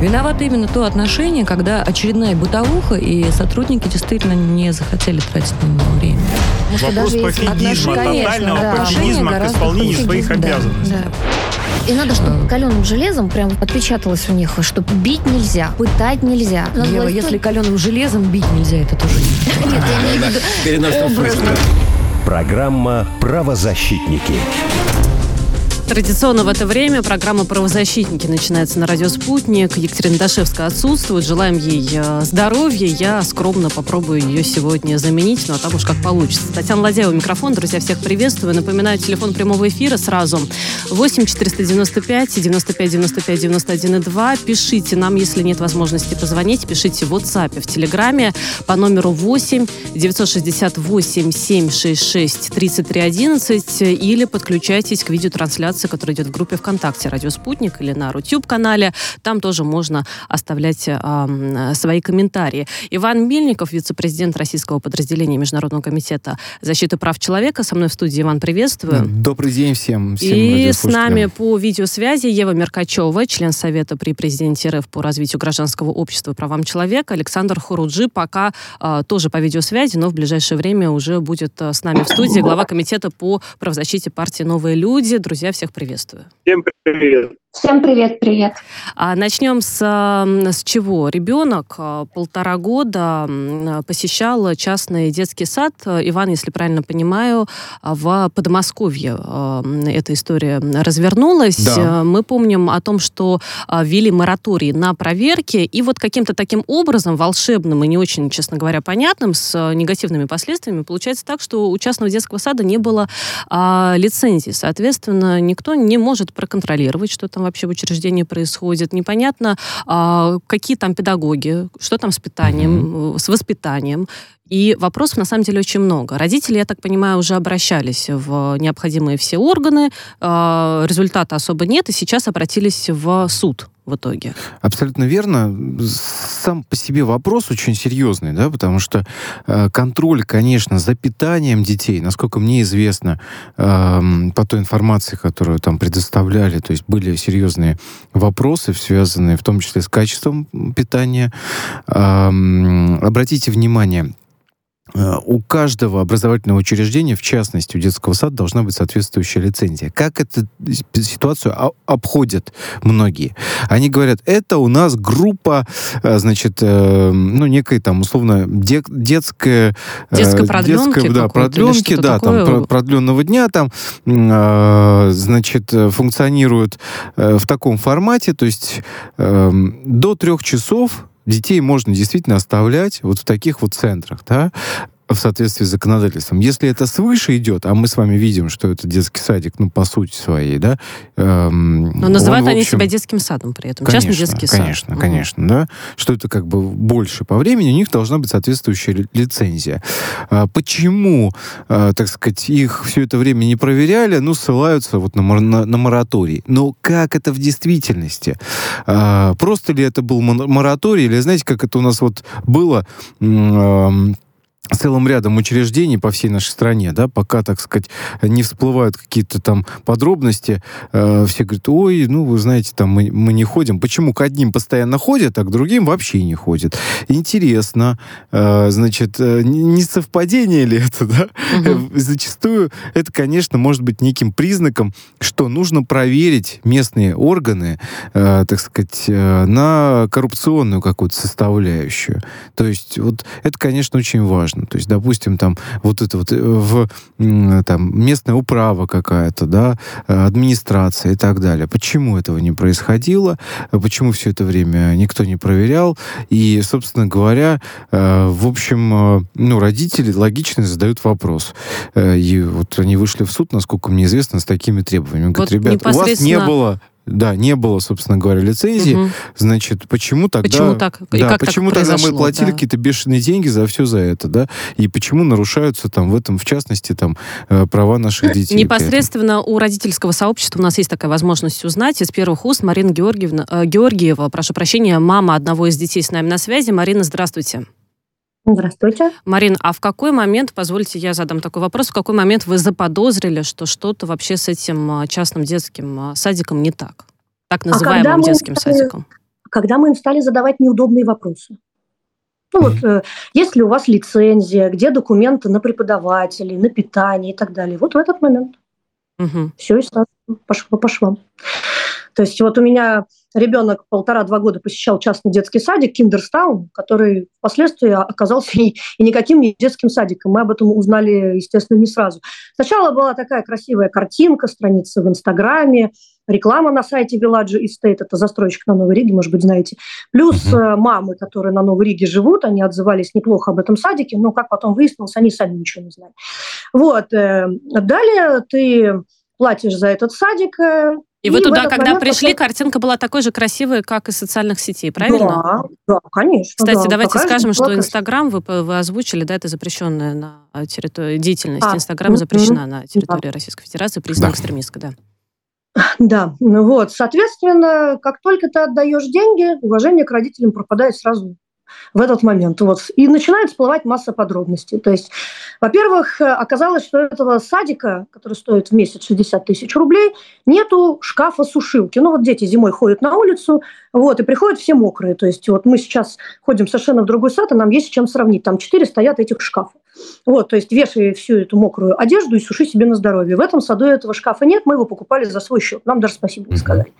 Виновато именно то отношение, когда очередная бытовуха, и сотрудники действительно не захотели тратить на него время. Вопрос даже пофигизма, тотального да. пофигизма к исполнению своих да, обязанностей. Да. И надо, чтобы каленым железом прям отпечаталось у них, что бить нельзя, пытать нельзя. Ева, если каленым железом бить нельзя, это тоже нет. Нет, я имею в виду образно. Программа «Правозащитники». Традиционно в это время программа «Правозащитники» начинается на радио «Спутник». Екатерина Дашевская отсутствует. Желаем ей э, здоровья. Я скромно попробую ее сегодня заменить, ну, а там уж как получится. Татьяна Ладяева, микрофон. Друзья, всех приветствую. Напоминаю, телефон прямого эфира сразу 8 495 95 95 91 2. Пишите нам, если нет возможности позвонить. Пишите в WhatsApp, в Телеграме по номеру 8 968 766 33 11 или подключайтесь к видеотрансляции трансляции, которая идет в группе ВКонтакте «Радио Спутник» или на Рутюб-канале. Там тоже можно оставлять э, свои комментарии. Иван Мельников, вице-президент российского подразделения Международного комитета защиты прав человека. Со мной в студии. Иван, приветствую. Добрый день всем. всем И с нами по видеосвязи Ева Меркачева, член Совета при президенте РФ по развитию гражданского общества и правам человека. Александр Хуруджи пока э, тоже по видеосвязи, но в ближайшее время уже будет э, с нами в студии глава комитета по правозащите партии «Новые люди». Друзья, всех приветствую. Всем привет. Всем привет, привет. А начнем с, с чего? Ребенок а, полтора года посещал частный детский сад. Иван, если правильно понимаю, в Подмосковье эта история развернулась. Да. Мы помним о том, что а, ввели мораторий на проверки, и вот каким-то таким образом, волшебным и не очень, честно говоря, понятным, с негативными последствиями, получается так, что у частного детского сада не было а, лицензии. Соответственно, никто не может проконтролировать, что там там вообще в учреждении происходит. Непонятно, а, какие там педагоги, что там с питанием, mm-hmm. с воспитанием. И вопросов на самом деле очень много. Родители, я так понимаю, уже обращались в необходимые все органы, а, результата особо нет, и сейчас обратились в суд в итоге. Абсолютно верно. Сам по себе вопрос очень серьезный, да, потому что э, контроль, конечно, за питанием детей, насколько мне известно, э, по той информации, которую там предоставляли, то есть были серьезные вопросы, связанные в том числе с качеством питания. Э, обратите внимание, у каждого образовательного учреждения, в частности, у детского сада, должна быть соответствующая лицензия. Как эту ситуацию обходят многие? Они говорят, это у нас группа, э, значит, э, ну, некой там, условно, де детская... Детской продленки детская, да, продленки, да, такое? там, продленного дня там, значит, функционируют в таком формате, то есть до трех часов детей можно действительно оставлять вот в таких вот центрах, да, в соответствии с законодательством. Если это свыше идет, а мы с вами видим, что это детский садик, ну, по сути своей, да. Эм, Но называют он, общем, они себя детским садом при этом. Конечно, Частный детский конечно, сад. Конечно, угу. да. Что это как бы больше по времени, у них должна быть соответствующая лицензия. А почему, а, так сказать, их все это время не проверяли, ну, ссылаются вот на, на, на мораторий. Но как это в действительности? А, просто ли это был мораторий, или знаете, как это у нас вот было... М- целым рядом учреждений по всей нашей стране, да, пока, так сказать, не всплывают какие-то там подробности, э, все говорят, ой, ну, вы знаете, там мы, мы не ходим. Почему к одним постоянно ходят, а к другим вообще не ходят? Интересно, э, значит, э, не совпадение ли это, да? Угу. Зачастую это, конечно, может быть неким признаком, что нужно проверить местные органы, э, так сказать, э, на коррупционную какую-то составляющую. То есть вот это, конечно, очень важно важно. То есть, допустим, там вот это вот э, в там местная управа какая-то, да, э, администрация и так далее. Почему этого не происходило? Почему все это время никто не проверял? И, собственно говоря, э, в общем, ну, родители логично задают вопрос. И вот они вышли в суд, насколько мне известно, с такими требованиями. Говорят, вот ребят, у вас не было да, не было, собственно говоря, лицензии, угу. значит, почему тогда... Почему так? И да, почему так тогда мы платили да. какие-то бешеные деньги за все за это, да? И почему нарушаются там в этом, в частности, там, э, права наших детей? Непосредственно у родительского сообщества у нас есть такая возможность узнать. Из первых уст Марина Георгиевна, э, Георгиева, прошу прощения, мама одного из детей с нами на связи. Марина, здравствуйте. Здравствуйте. Марин, а в какой момент, позвольте я задам такой вопрос, в какой момент вы заподозрили, что что-то вообще с этим а, частным детским а, садиком не так? Так а называемым а детским стали, садиком. когда мы им стали задавать неудобные вопросы. Ну вот, э, есть ли у вас лицензия, где документы на преподавателей, на питание и так далее. Вот в этот момент. Угу. Все, и сразу пошло по швам. То есть вот у меня ребенок полтора-два года посещал частный детский садик Киндерстаун, который впоследствии оказался и, и никаким не детским садиком. Мы об этом узнали, естественно, не сразу. Сначала была такая красивая картинка, страница в Инстаграме, реклама на сайте Village Estate, это застройщик на Новой Риге, может быть, знаете. Плюс uh-huh. мамы, которые на Новой Риге живут, они отзывались неплохо об этом садике, но, как потом выяснилось, они сами ничего не знали. Вот. Э, далее ты платишь за этот садик, э, и, и вы туда, когда пришли, потом... картинка была такой же красивой, как и социальных сетей, правильно? Да, да, конечно. Кстати, да, давайте скажем, что Инстаграм вы, вы озвучили, да, это запрещенная на территории деятельность. А, Инстаграм запрещена на территории да. Российской Федерации, признана да. экстремистской, да. Да, ну вот, соответственно, как только ты отдаешь деньги, уважение к родителям пропадает сразу в этот момент. Вот. И начинает всплывать масса подробностей. То есть, во-первых, оказалось, что этого садика, который стоит в месяц 60 тысяч рублей, нету шкафа-сушилки. Ну вот дети зимой ходят на улицу, вот, и приходят все мокрые. То есть вот мы сейчас ходим совершенно в другой сад, и нам есть с чем сравнить. Там четыре стоят этих шкафа. Вот, то есть вешай всю эту мокрую одежду и суши себе на здоровье. В этом саду этого шкафа нет, мы его покупали за свой счет. Нам даже спасибо не сказали.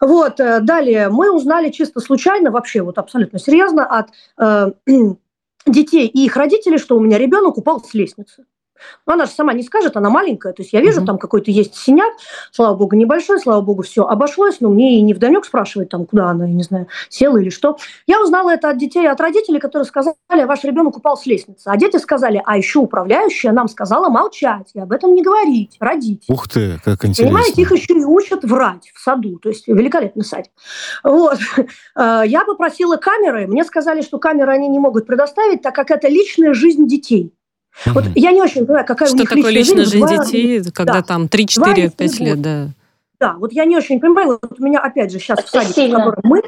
Вот, э, далее мы узнали чисто случайно, вообще вот абсолютно серьезно, от э, детей и их родителей, что у меня ребенок упал с лестницы. Но она же сама не скажет, она маленькая. То есть я вижу, угу. там какой-то есть синяк, слава богу, небольшой, слава богу, все обошлось, но мне и не вдомек спрашивать, там, куда она, я не знаю, села или что. Я узнала это от детей, от родителей, которые сказали, ваш ребенок упал с лестницы. А дети сказали, а еще управляющая нам сказала молчать и об этом не говорить, родить. Ух ты, как интересно. Понимаете, их еще и учат врать в саду, то есть великолепный садик. Вот. Э, я попросила камеры, мне сказали, что камеры они не могут предоставить, так как это личная жизнь детей. Вот я не очень понимаю, какая Что у них такое личная жизнь детей, когда да. там 3, 4, 5 лет, да. Да, вот я не очень понимаю, вот у меня опять же сейчас в садике, в котором мы,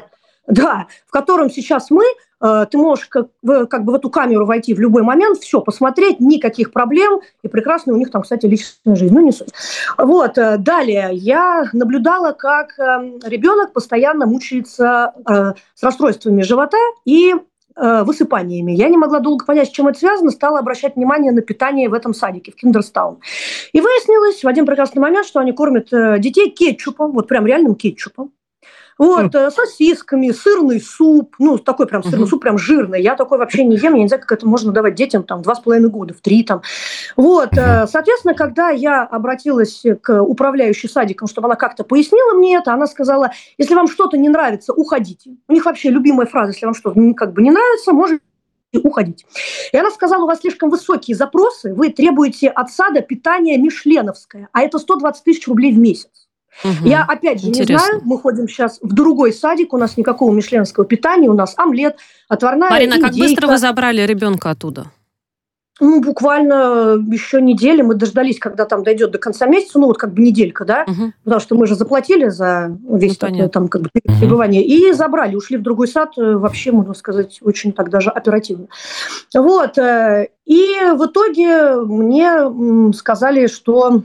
да, в котором сейчас мы, э, ты можешь как, в, как бы в эту камеру войти в любой момент, все, посмотреть, никаких проблем, и прекрасно у них там, кстати, личная жизнь, ну не суть. Вот, э, далее, я наблюдала, как э, ребенок постоянно мучается э, с расстройствами живота и Э, высыпаниями. Я не могла долго понять, с чем это связано, стала обращать внимание на питание в этом садике, в Киндерстаун. И выяснилось в один прекрасный момент, что они кормят э, детей кетчупом, вот прям реальным кетчупом. Вот, mm. сосисками, сырный суп, ну, такой прям сырный mm-hmm. суп, прям жирный. Я такой вообще не ем, я не знаю, как это можно давать детям там два с половиной года, в три там. Вот, mm-hmm. соответственно, когда я обратилась к управляющей садиком, чтобы она как-то пояснила мне это, она сказала, если вам что-то не нравится, уходите. У них вообще любимая фраза, если вам что-то как бы не нравится, можете уходить. И она сказала, у вас слишком высокие запросы, вы требуете от сада питания мишленовское, а это 120 тысяч рублей в месяц. Угу. Я опять же Интересно. не знаю, мы ходим сейчас в другой садик, у нас никакого мишленского питания, у нас омлет, отварная Марина, индейка. как быстро вы забрали ребенка оттуда? Ну, буквально еще недели мы дождались, когда там дойдет до конца месяца, ну, вот как бы неделька, да, угу. потому что мы же заплатили за весь ну, такое, там как бы пребывание, угу. и забрали, ушли в другой сад, э, вообще, можно сказать, очень так даже оперативно. Вот, э, и в итоге мне сказали, что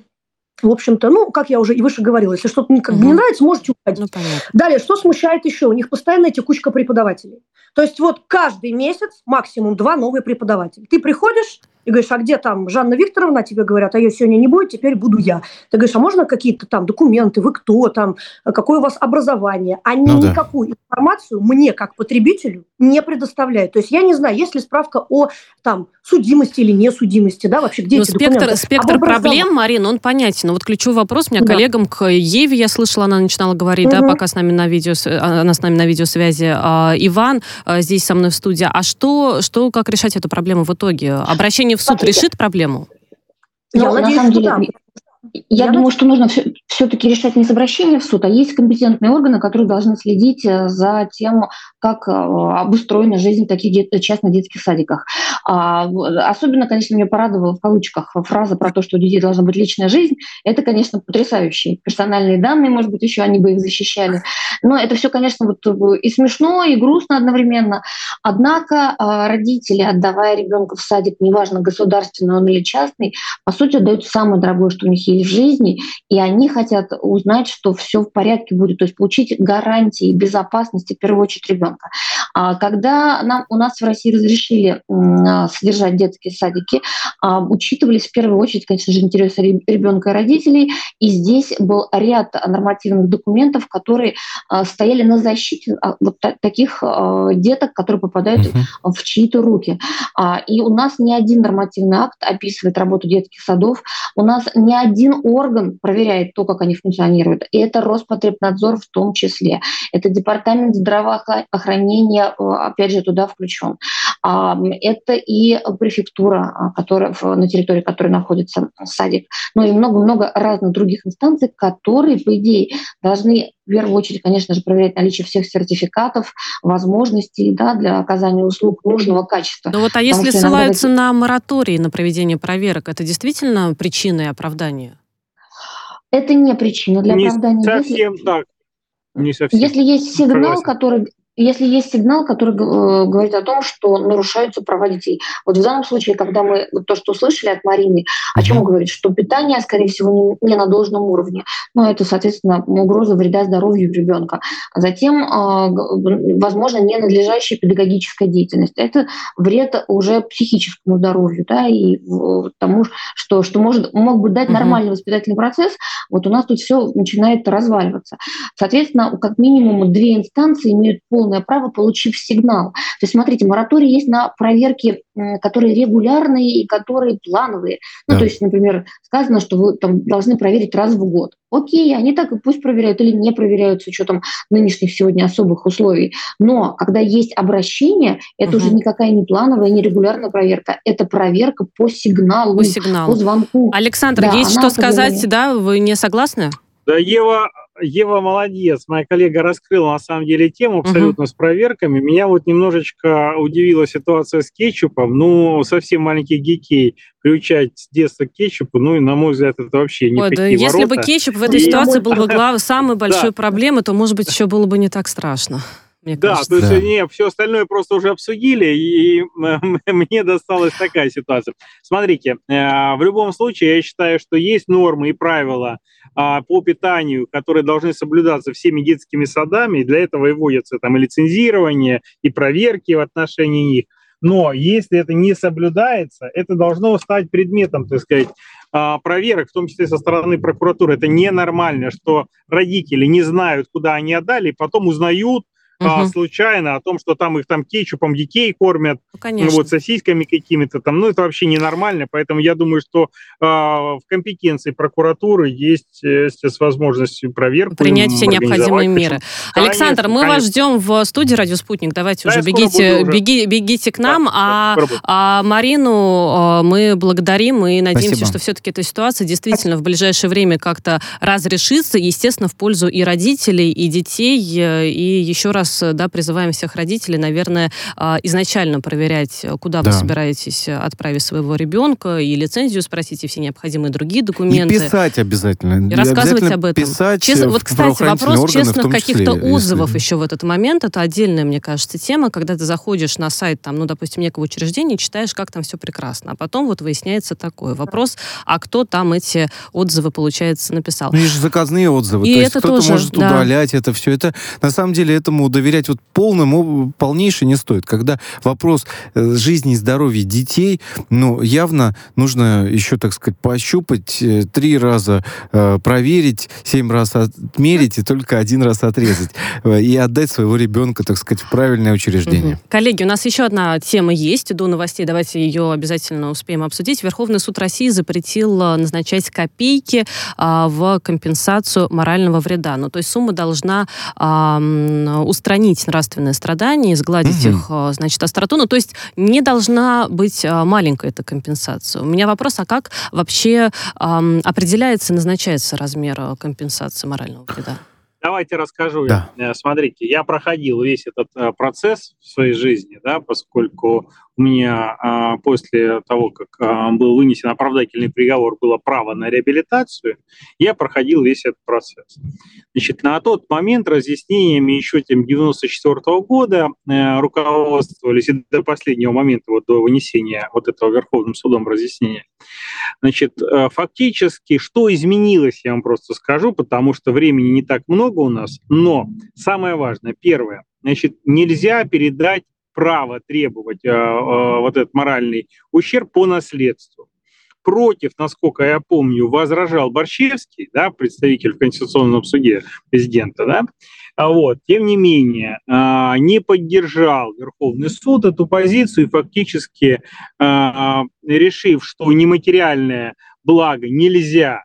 в общем-то, ну, как я уже и выше говорила, если что-то как бы не нравится, можете уходить. Ну, Далее, что смущает еще? У них постоянная текучка преподавателей. То есть вот каждый месяц максимум два новые преподавателя. Ты приходишь, и говоришь, а где там Жанна Викторовна, а тебе говорят, а ее сегодня не будет, теперь буду я. Ты говоришь, а можно какие-то там документы, вы кто там, какое у вас образование? Они ну, никакую да. информацию мне, как потребителю, не предоставляют. То есть я не знаю, есть ли справка о там судимости или несудимости, да, вообще где Но ну, эти спектр, документы? Спектр проблем, Марина, он понятен. Но вот ключевой вопрос у меня да. коллегам к Еве, я слышала, она начинала говорить, угу. да, пока с нами на видео, она с нами на видеосвязи. А, Иван а, здесь со мной в студии. А что, что, как решать эту проблему в итоге? Обращение решение в суд Смотрите. решит проблему? Я ну, надеюсь, на самом деле, да. Я, я думаю, что нужно все, все-таки решать не с обращением в суд, а есть компетентные органы, которые должны следить э, за тем, как э, обустроена жизнь в таких дет, частных детских садиках. А, особенно, конечно, меня порадовала в кавычках фраза про то, что у детей должна быть личная жизнь. Это, конечно, потрясающие персональные данные, может быть, еще они бы их защищали. Но это все, конечно, вот э, и смешно, и грустно одновременно. Однако родители, отдавая ребенка в садик, неважно, государственный он или частный, по сути, дают самое дорогое, что у них есть в жизни, и они хотят узнать, что все в порядке будет, то есть получить гарантии безопасности, в первую очередь, ребенка. А когда нам, у нас в России разрешили а, содержать детские садики, а, учитывались в первую очередь, конечно же, интересы ребенка и родителей, и здесь был ряд нормативных документов, которые стояли на защите вот таких деток, которые попадают uh-huh. в чьи-то руки. И у нас ни один нормативный акт описывает работу детских садов, у нас ни один орган проверяет то, как они функционируют, и это Роспотребнадзор в том числе, это Департамент здравоохранения, опять же, туда включен. Это и префектура, а, которая, на территории которой находится садик, ну и много-много разных других инстанций, которые, по идее, должны в первую очередь, конечно же, проверять наличие всех сертификатов, возможностей да, для оказания услуг нужного качества. Ну вот, а если ссылаются иногда... на моратории на проведение проверок, это действительно причина и оправдание? Это не причина для не оправдания. Совсем если... так. Не совсем. Если есть сигнал, Согласен. который если есть сигнал, который э, говорит о том, что нарушаются права детей. Вот в данном случае, когда мы вот то, что услышали от Марины, о чем говорит, что питание, скорее всего, не, не на должном уровне. Но это, соответственно, угроза вреда здоровью ребенка. Затем, э, возможно, ненадлежащая педагогическая деятельность. Это вред уже психическому здоровью, да, и тому, что, что может, мог бы дать нормальный воспитательный процесс. Вот у нас тут все начинает разваливаться. Соответственно, как минимум две инстанции имеют полное полное право, получив сигнал. То есть, смотрите, мораторий есть на проверки, которые регулярные и которые плановые. Ну, то есть, например, сказано, что вы там должны проверить раз в год. Окей, они так и пусть проверяют или не проверяют с учетом нынешних сегодня особых условий. Но когда есть обращение, это угу. уже никакая не плановая, не регулярная проверка. Это проверка по сигналу, по, сигналу. по звонку. Александр, да, есть что сказать, да? Вы не согласны? Да, Ева Ева молодец, моя коллега раскрыла на самом деле тему абсолютно uh-huh. с проверками. Меня вот немножечко удивила ситуация с кетчупом. Ну, совсем маленьких детей приучать с детства к кетчупу, ну и, на мой взгляд, это вообще не Ой, да Если бы кетчуп в этой и ситуации был бы глав... самой большой да. проблемой, то, может быть, еще было бы не так страшно. Мне да, кажется. то есть да. не, все остальное просто уже обсудили, и мне досталась такая ситуация. Смотрите, э, в любом случае я считаю, что есть нормы и правила по питанию, которые должны соблюдаться всеми детскими садами, и для этого и вводятся там и лицензирование, и проверки в отношении них. Но если это не соблюдается, это должно стать предметом, так сказать, а, проверок, в том числе со стороны прокуратуры. Это ненормально, что родители не знают, куда они отдали, и потом узнают, угу. случайно о том, что там их там кетчупом детей кормят, ну, вот сосисками какими-то там, ну это вообще ненормально, поэтому я думаю, что э, в компетенции прокуратуры есть э, с возможностью проверки. Принять все необходимые меры. Причем, Александр, конечно, мы конечно. вас ждем в студии «Радио Спутник», давайте да, уже бегите, уже. Беги, бегите к нам, да, а, да, а Марину э, мы благодарим и надеемся, Спасибо. что все-таки эта ситуация действительно в ближайшее время как-то разрешится, естественно, в пользу и родителей, и детей, э, и еще раз раз да, призываем всех родителей, наверное, а, изначально проверять, куда да. вы собираетесь отправить своего ребенка, и лицензию спросить, и все необходимые другие документы. И писать обязательно. И рассказывать об этом. Писать Чест... Вот, кстати, вопрос честных каких-то отзывов если... еще в этот момент, это отдельная, мне кажется, тема, когда ты заходишь на сайт, там, ну, допустим, некого учреждения, читаешь, как там все прекрасно, а потом вот выясняется такой вопрос, а кто там эти отзывы, получается, написал. Ну, есть же заказные отзывы, и то есть кто-то может да. удалять это все. Это, на самом деле, этому доверять вот полному, полнейше не стоит. Когда вопрос э, жизни и здоровья детей, ну, явно нужно еще, так сказать, пощупать, э, три раза э, проверить, семь раз отмерить и только один раз отрезать. Э, и отдать своего ребенка, так сказать, в правильное учреждение. Угу. Коллеги, у нас еще одна тема есть до новостей. Давайте ее обязательно успеем обсудить. Верховный суд России запретил назначать копейки а, в компенсацию морального вреда. Ну, то есть сумма должна а, устранить нравственные страдания, сгладить угу. их, а, значит, остроту. Ну, то есть не должна быть а, маленькая эта компенсация. У меня вопрос, а как вообще эм, определяется, назначается размер а, компенсации морального вреда? Давайте расскажу. Да. Э, смотрите, я проходил весь этот э, процесс в своей жизни, да, поскольку у меня а, после того, как а, был вынесен оправдательный приговор, было право на реабилитацию, я проходил весь этот процесс. Значит, на тот момент разъяснениями еще тем 94 -го года э, руководствовались и до последнего момента, вот до вынесения вот этого Верховным судом разъяснения. Значит, э, фактически, что изменилось, я вам просто скажу, потому что времени не так много у нас, но самое важное, первое, значит, нельзя передать право требовать э, э, вот этот моральный ущерб по наследству. Против, насколько я помню, возражал Борщевский, да, представитель в Конституционном суде президента, да, а вот. Тем не менее, э, не поддержал Верховный суд эту позицию и фактически э, решив, что нематериальное благо нельзя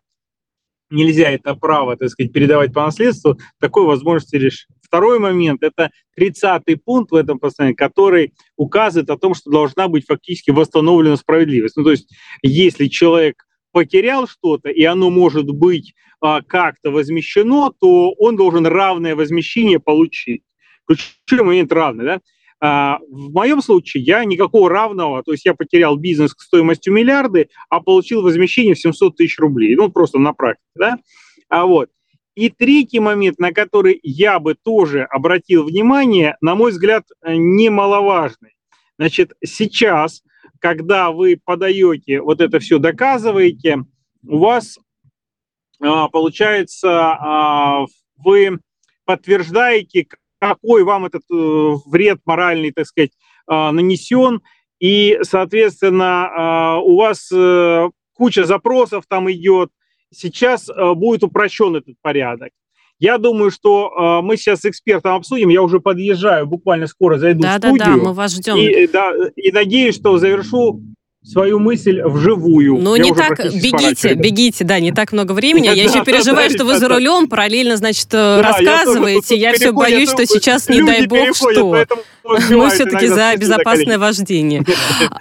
нельзя это право, так сказать, передавать по наследству, такой возможности лишь Второй момент – это 30-й пункт в этом постановлении, который указывает о том, что должна быть фактически восстановлена справедливость. Ну, то есть если человек потерял что-то, и оно может быть а, как-то возмещено, то он должен равное возмещение получить. Ключевой момент равный, да? А, в моем случае я никакого равного, то есть я потерял бизнес стоимостью миллиарды, а получил возмещение в 700 тысяч рублей, ну просто на практике, да? А вот и третий момент, на который я бы тоже обратил внимание, на мой взгляд, э, немаловажный. Значит, сейчас, когда вы подаете вот это все, доказываете, у вас а, получается, а, вы подтверждаете, какой вам этот э, вред моральный, так сказать, а, нанесен, и, соответственно, у вас э, куча запросов там идет, сейчас э, будет упрощен этот порядок. Я думаю, что э, мы сейчас с экспертом обсудим. Я уже подъезжаю, буквально скоро зайду да, в студию. Да-да-да, мы вас ждем. И, да, и надеюсь, что завершу свою мысль вживую. Ну, не так, бегите, бегите, да, не так много времени. Я еще переживаю, что вы за рулем, параллельно, значит, э, рассказываете. Я все боюсь, что сейчас, не дай бог, что. Мы все-таки за безопасное вождение.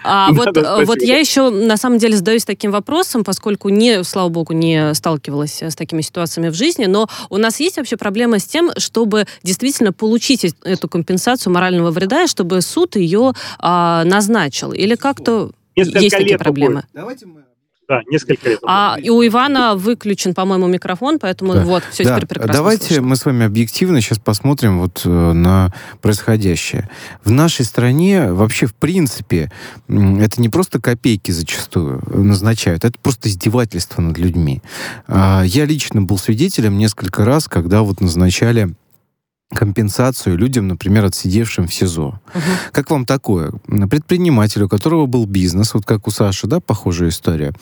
А вот, вот я еще, на самом деле, задаюсь таким вопросом, поскольку не, слава богу, не сталкивалась с такими ситуациями в жизни, но у нас есть вообще проблема с тем, чтобы действительно получить эту компенсацию морального вреда, чтобы суд ее а, назначил. Или как-то Несколько есть такие проблемы. Давайте мы да, несколько лет. А и у Ивана выключен, по-моему, микрофон, поэтому да. вот, все да. теперь прекрасно Давайте слышно. мы с вами объективно сейчас посмотрим вот э, на происходящее. В нашей стране вообще, в принципе, это не просто копейки зачастую назначают, это просто издевательство над людьми. А, я лично был свидетелем несколько раз, когда вот назначали компенсацию людям, например, отсидевшим в СИЗО. Угу. Как вам такое? Предприниматель, у которого был бизнес, вот как у Саши, да, похожая история,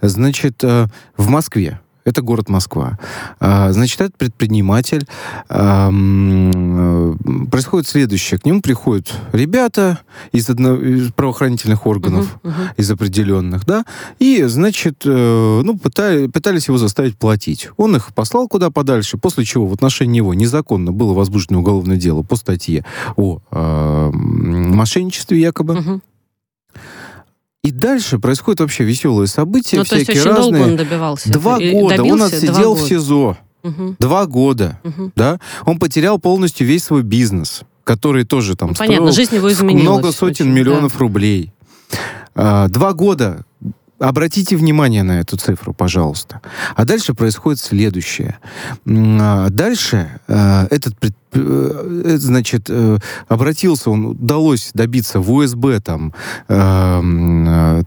значит, э, в Москве, это город Москва. А, значит, этот предприниматель, э, происходит следующее. К нему приходят ребята из, одно, из правоохранительных органов, uh-huh, uh-huh. из определенных, да, и, значит, э, ну, пытали, пытались его заставить платить. Он их послал куда подальше, после чего в отношении него незаконно было возбуждено уголовное дело по статье о э, мошенничестве якобы. Uh-huh. И дальше происходит вообще веселые события, ну, всякие то есть очень разные. долго он добивался? Два года. Добился? Он отсидел в СИЗО. Угу. Два года. Угу. Да? Он потерял полностью весь свой бизнес, который тоже там ну, Понятно, жизнь его изменилась. Много сотен очень, миллионов да. рублей. А, два года Обратите внимание на эту цифру, пожалуйста. А дальше происходит следующее. А, дальше э, этот предприниматель э, значит, э, обратился, он удалось добиться в УСБ там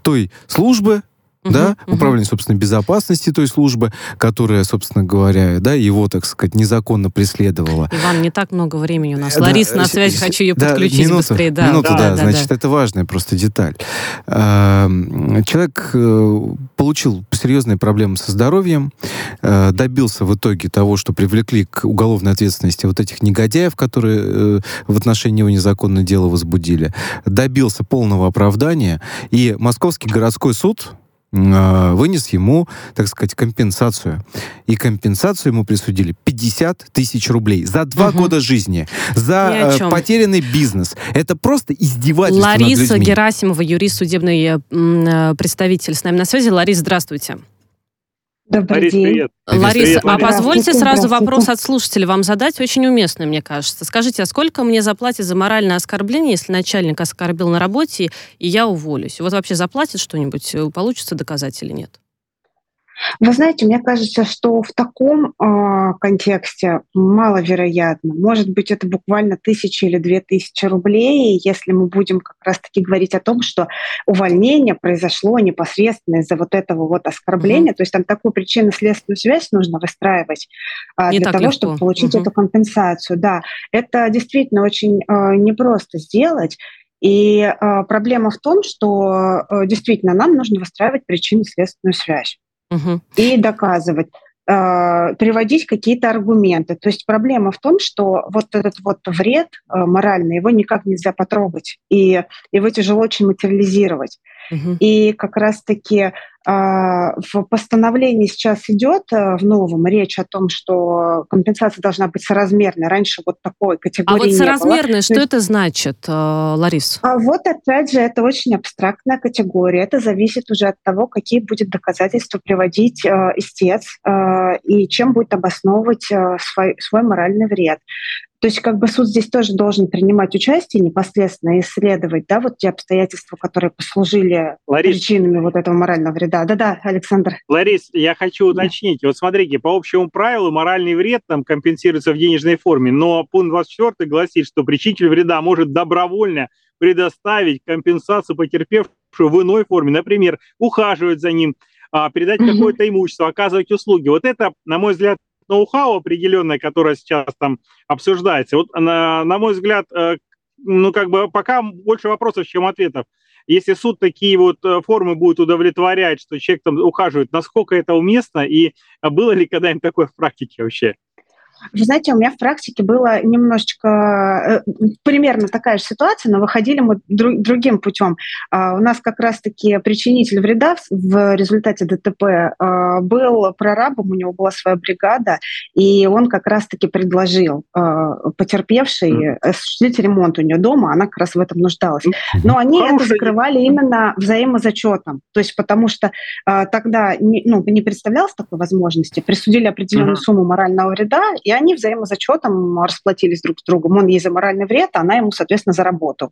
той службы, угу, да, угу. управление собственной безопасности той службы, которая, собственно говоря, да, его, так сказать, незаконно преследовала. Иван, не так много времени у нас. Да, Лариса на связи, хочу ее да, подключить минуту, быстрее. Да, минуту, да, да, да значит, да. это важная просто деталь. Человек э, получил серьезные проблемы со здоровьем, э, добился в итоге того, что привлекли к уголовной ответственности вот этих негодяев, которые э, в отношении него незаконное дело возбудили, добился полного оправдания, и Московский городской суд вынес ему, так сказать, компенсацию. И компенсацию ему присудили 50 тысяч рублей за два угу. года жизни, за э, потерянный бизнес. Это просто издевательство Лариса над людьми. Герасимова, юрист, судебный э, представитель с нами на связи. Лариса, здравствуйте. Добрый Ларис, день. привет. Лариса, а Лариса. позвольте сразу вопрос от слушателя вам задать, очень уместный, мне кажется. Скажите, а сколько мне заплатят за моральное оскорбление, если начальник оскорбил на работе, и я уволюсь? Вот вообще заплатит что-нибудь? Получится доказать или нет? Вы знаете, мне кажется, что в таком э, контексте маловероятно. Может быть, это буквально тысяча или две тысячи рублей, если мы будем как раз-таки говорить о том, что увольнение произошло непосредственно из-за вот этого вот оскорбления. То есть там такую причинно-следственную связь нужно выстраивать Не для того, легко. чтобы получить Мгм. эту компенсацию. Да, это действительно очень э, непросто сделать. И э, проблема в том, что э, действительно нам нужно выстраивать причинно-следственную связь Мгм. и доказывать, э, приводить какие-то аргументы. То есть проблема в том, что вот этот вот вред э, моральный, его никак нельзя потрогать, и его тяжело очень материализировать. Мгм. И как раз-таки в постановлении сейчас идет э, в новом речь о том, что компенсация должна быть соразмерной. Раньше вот такой А категории вот не было. соразмерное, что это значит, э, Ларис? а вот опять же, это очень абстрактная категория. Это зависит уже от того, какие будет доказательства приводить э, истец и чем будет обосновывать свой, свой моральный вред. То есть как бы суд здесь тоже должен принимать участие непосредственно и исследовать да, вот те обстоятельства, которые послужили Ларис, причинами вот этого морального вреда. Да-да, Александр. Ларис, я хочу Да. уточнить. Вот смотрите, по общему правилу моральный вред там компенсируется в денежной форме, но пункт 24 гласит, что причинитель вреда может добровольно предоставить компенсацию потерпевшему в иной форме, например, ухаживать за ним, а, передать какое-то имущество, оказывать услуги. Вот это, на мой взгляд, ноу-хау определенное, которое сейчас там обсуждается. Вот, на, на мой взгляд, э, ну, как бы пока больше вопросов, чем ответов. Если суд такие вот э, формы будет удовлетворять, что человек там ухаживает, насколько это уместно, и было ли когда-нибудь такое в практике вообще? Вы знаете, у меня в практике было немножечко э, примерно такая же ситуация, но выходили мы дру- другим путем. А, у нас как раз-таки причинитель вреда в, результате ДТП а, был прорабом, у него была своя бригада, и он как раз-таки предложил а, потерпевшей осуществить ремонт у нее дома, она как раз в этом нуждалась. Но они это Хорошая закрывали именно взаимозачетом. То есть потому что тогда не, ну, не представлялось такой возможности. Присудили определенную Мгм. сумму морального вреда, и они взаимозачетом расплатились друг с другом. Он ей за моральный вред, а она ему, соответственно, за работу.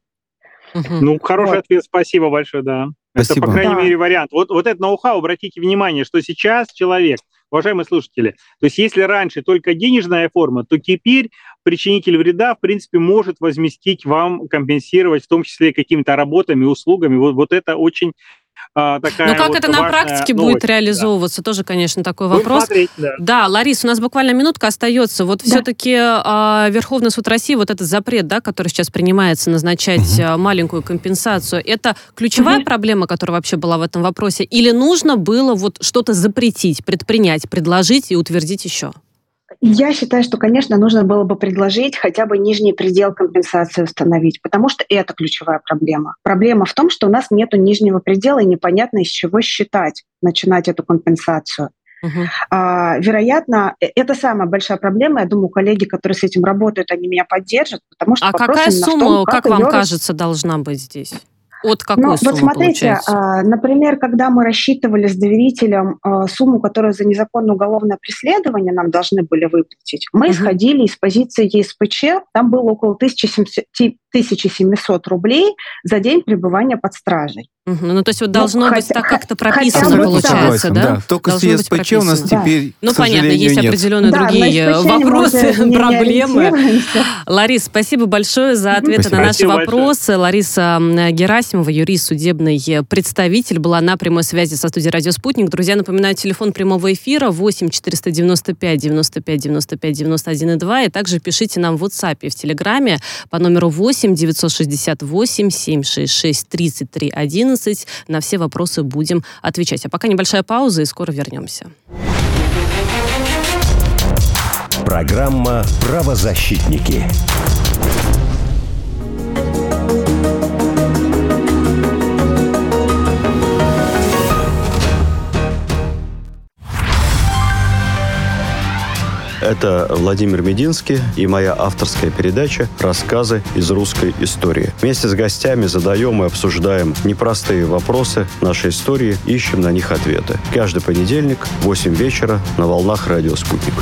Мгм. Ну, хороший Вот. ответ, спасибо большое, да. Это, Спасибо. по крайней Да. мере, вариант. Вот, вот это ноу-хау, обратите внимание, что сейчас человек, уважаемые слушатели, то есть если раньше только денежная форма, то теперь причинитель вреда, в принципе, может возместить вам, компенсировать, в том числе какими-то работами, услугами. Вот, вот это очень такая Ну как вот это на практике новость. будет реализовываться, тоже, конечно, такой Будем вопрос. смотреть, да. Да, Ларис, у нас буквально минутка остается. Вот Да. все-таки Верховный суд России, вот этот запрет, да, который сейчас принимается, назначать а, маленькую компенсацию, это ключевая Мгм. проблема, которая вообще была в этом вопросе? Или нужно было вот что-то запретить, предпринять, предложить и утвердить еще? Я считаю, что, конечно, нужно было бы предложить хотя бы нижний предел компенсации установить, потому что это ключевая проблема. Проблема в том, что у нас нет нижнего предела, и непонятно, из чего считать, начинать эту компенсацию. Мгм. А, вероятно, э- это самая большая проблема. Я думаю, коллеги, которые с этим работают, они меня поддержат, потому что А какая в том, сумма, как вам рас- кажется, должна быть здесь? От какой Ну, суммы вот смотрите, получается? а, например, когда мы рассчитывали с доверителем а, сумму, которую за незаконное уголовное преследование нам должны были выплатить, мы Мгм. исходили из позиции ЕСПЧ, там было около 1700, 1700 рублей за день пребывания под стражей. Мгм. Ну, то есть вот ну, должно быть хотя- так как-то прописано, получается, да? да. Только Должно с ЕСПЧ у нас прописано. теперь, Ну, к понятно, есть нет. определенные Да, другие мы вопросы, проблемы. Ларис, спасибо большое за ответы Спасибо. на наши Спасибо вопросы. Лариса м, Герасимова, юрист, судебный э, представитель, была на прямой связи со студией «Радио Спутник». Друзья, напоминаю, телефон прямого эфира 8 495 95 95 91 и 2. И также пишите нам в WhatsApp и в Телеграме по номеру 8 968 766 33 11. На все вопросы будем отвечать. А пока небольшая пауза и скоро вернемся. Программа «Правозащитники». Это Владимир Мединский и моя авторская передача «Рассказы из русской истории». Вместе с гостями задаем и обсуждаем непростые вопросы нашей истории, ищем на них ответы. Каждый понедельник в 8 вечера на волнах радио «Спутник».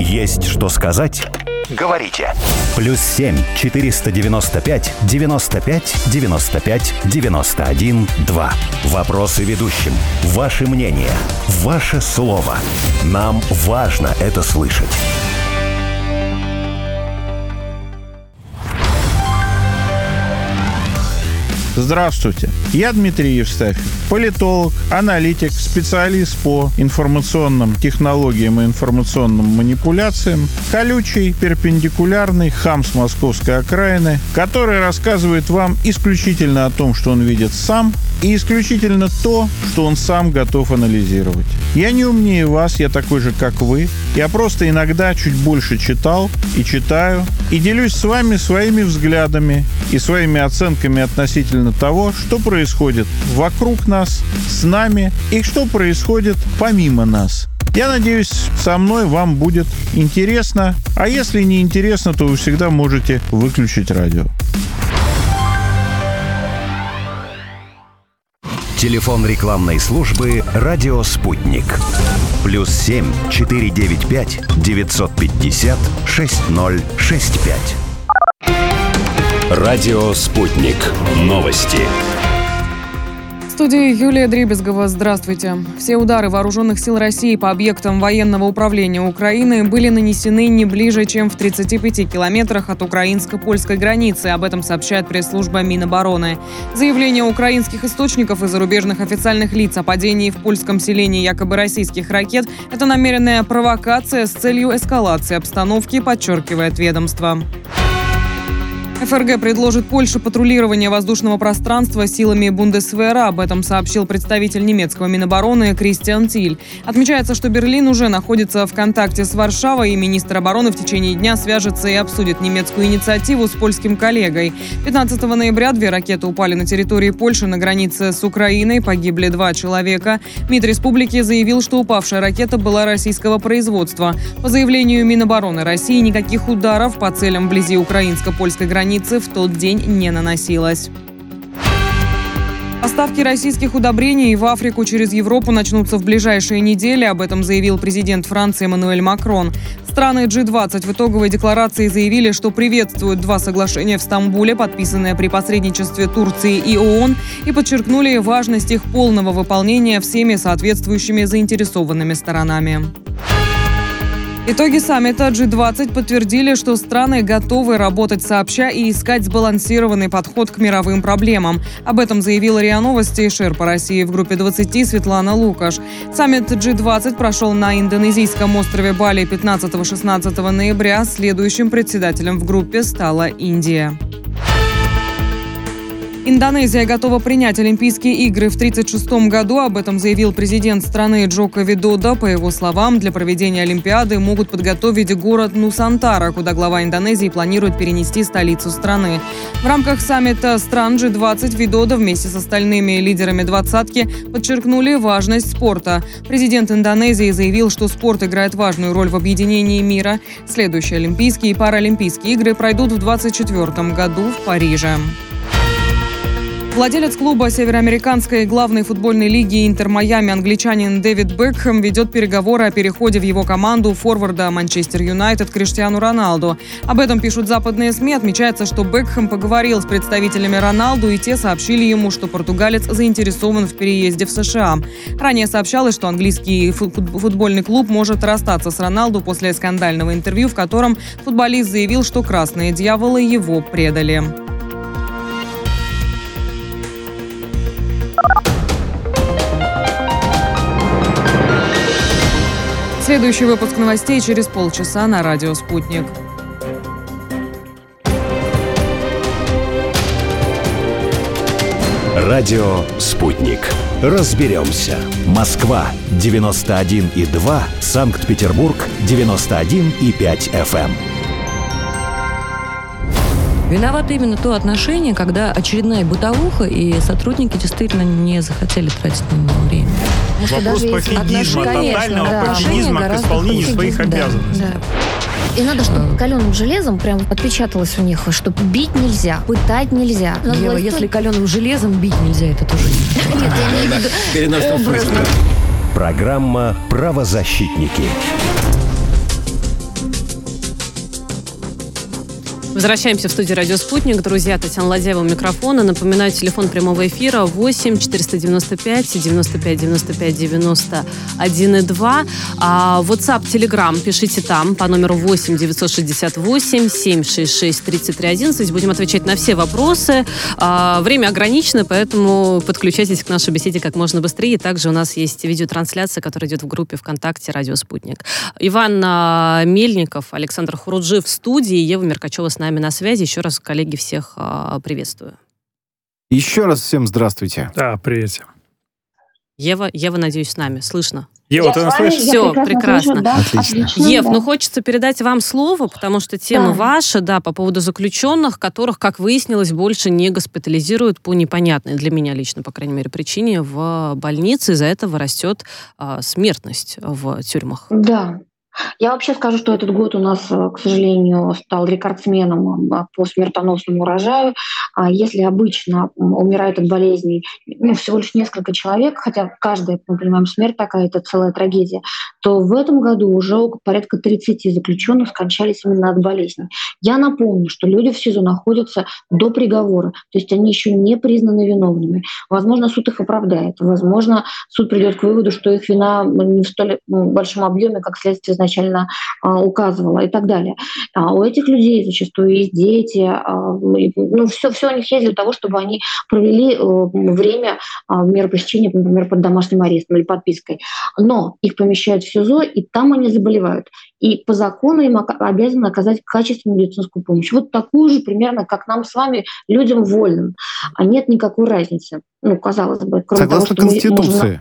Есть что сказать? Говорите. Плюс 7 495 95 95 91 2. Вопросы ведущим. Ваше мнение. Ваше слово. Нам важно это слышать. Здравствуйте, я Дмитрий Евстафьев, политолог, аналитик, специалист по информационным технологиям и информационным манипуляциям, колючий, перпендикулярный хам с московской окраины, который рассказывает вам исключительно о том, что он видит сам, и исключительно то, что он сам готов анализировать. Я не умнее вас, я такой же, как вы. Я просто иногда чуть больше читал и читаю, и делюсь с вами своими взглядами и своими оценками относительно того, что происходит вокруг нас, с нами и что происходит помимо нас. Я надеюсь, со мной вам будет интересно, а если не интересно, то вы всегда можете выключить радио. Телефон рекламной службы «Радио Спутник». Плюс 7 495 950 6065. Радио «Спутник». Новости. В студии Юлия Дребезгова. Здравствуйте. Все удары вооруженных сил России по объектам военного управления Украины были нанесены не ближе, чем в 35 километрах от украинско-польской границы. Об этом сообщает пресс-служба Минобороны. Заявление украинских источников и зарубежных официальных лиц о падении в польском селении якобы российских ракет – это намеренная провокация с целью эскалации обстановки, подчеркивает ведомство. ФРГ предложит Польше патрулирование воздушного пространства силами Бундесвера. Об этом сообщил представитель немецкого Минобороны Кристиан Тиль. Отмечается, что Берлин уже находится в контакте с Варшавой, и министр обороны в течение дня свяжется и обсудит немецкую инициативу с польским коллегой. 15 ноября две ракеты упали на территории Польши на границе с Украиной. Погибли два человека. МИД республики заявил, что упавшая ракета была российского производства. По заявлению Минобороны России, никаких ударов по целям вблизи украинско-польской границы границы в тот день не наносилось. Поставки российских удобрений в Африку через Европу начнутся в ближайшие недели. Об этом заявил президент Франции Эммануэль Макрон. Страны G20 в итоговой декларации заявили, что приветствуют два соглашения в Стамбуле, подписанные при посредничестве Турции и ООН, и подчеркнули важность их полного выполнения всеми соответствующими заинтересованными сторонами. Итоги саммита G20 подтвердили, что страны готовы работать сообща и искать сбалансированный подход к мировым проблемам. Об этом заявила РИА Новости шер по России в группе 20 Светлана Лукаш. Саммит G20 прошел на индонезийском острове Бали 15-16 ноября. Следующим председателем в группе стала Индия. Индонезия готова принять Олимпийские игры в 1936 году. Об этом заявил президент страны Джоко Видода. По его словам, для проведения Олимпиады могут подготовить город Нусантара, куда глава Индонезии планирует перенести столицу страны. В рамках саммита стран G20 Видода вместе с остальными лидерами двадцатки подчеркнули важность спорта. Президент Индонезии заявил, что спорт играет важную роль в объединении мира. Следующие Олимпийские и Паралимпийские игры пройдут в 2024 году в Париже. Владелец клуба североамериканской главной футбольной лиги Интер Майами англичанин Дэвид Бекхэм ведет переговоры о переходе в его команду форварда Манчестер Юнайтед Криштиану Роналду. Об этом пишут западные СМИ. Отмечается, что Бекхэм поговорил с представителями Роналду, и те сообщили ему, что португалец заинтересован в переезде в США. Ранее сообщалось, что английский футбольный клуб может расстаться с Роналду после скандального интервью, в котором футболист заявил, что красные дьяволы его предали. Следующий выпуск новостей через полчаса на радио «Спутник». Радио «Спутник». Разберемся. Москва, 91,2. Санкт-Петербург, 91,5 FM. Виновато именно то отношение, когда очередная бытовуха, и сотрудники действительно не захотели тратить на него время. Вопрос пофигизма, тотального да. пофигизма к исполнению своих Да, обязанностей. да. И надо, чтобы каленым железом прям отпечаталось у них, что бить нельзя, пытать нельзя. Надо Ева, власть- если каленым железом бить нельзя, это тоже не Нет, я имею в виду Переносном образно. Программа «Правозащитники». Возвращаемся в студию «Радио Спутник». Друзья, Татьяна Ладяева у микрофона. Напоминаю, телефон прямого эфира 8 495 95 95 91 и 2. А WhatsApp, Telegram пишите там по номеру 8 968 766 33 11. Будем отвечать на все вопросы. А, время ограничено, поэтому подключайтесь к нашей беседе как можно быстрее. Также у нас есть видеотрансляция, которая идет в группе ВКонтакте «Радио Спутник». Иван а, Мельников, Александр Хуруджи в студии, Ева Меркачева с нами на связи. Еще раз, коллеги, всех а, приветствую. Еще раз всем здравствуйте. Да, привет. Ева, Ева, надеюсь, с нами. Слышно? Ева, ты нас слышишь? Все, прекрасно. Отлично. Ев, ну хочется передать вам слово, потому что тема Да. ваша, да, по поводу заключенных, которых, как выяснилось, больше не госпитализируют по непонятной для меня лично, по крайней мере, причине в больнице. Из-за этого растет а, смертность в тюрьмах. Да. Я вообще скажу, что этот год у нас, э, к сожалению, стал рекордсменом э, по смертоносному урожаю. А Если обычно умирает от болезней ну, всего лишь несколько человек, хотя каждая, мы понимаем, смерть такая, это целая трагедия, то в этом году уже порядка 30 заключенных скончались именно от болезней. Я напомню, что люди в СИЗО находятся до приговора, то есть они еще не признаны виновными. Возможно, суд их оправдает, возможно, суд придет к выводу, что их вина не в столь большом объеме, как следствие изначально а, указывало и так далее. А у этих людей зачастую есть дети, а, ну, все, все у них есть для того, чтобы они провели э, время а, в меру пресечения, например, под домашним арестом или подпиской. Но их помещают в СИЗО, и там они заболевают. И по закону им обязаны оказать качественную медицинскую помощь. Вот такую же примерно, как нам с вами, людям вольным. А нет никакой разницы. Ну, казалось бы, кроме Согласно того, что Конституции.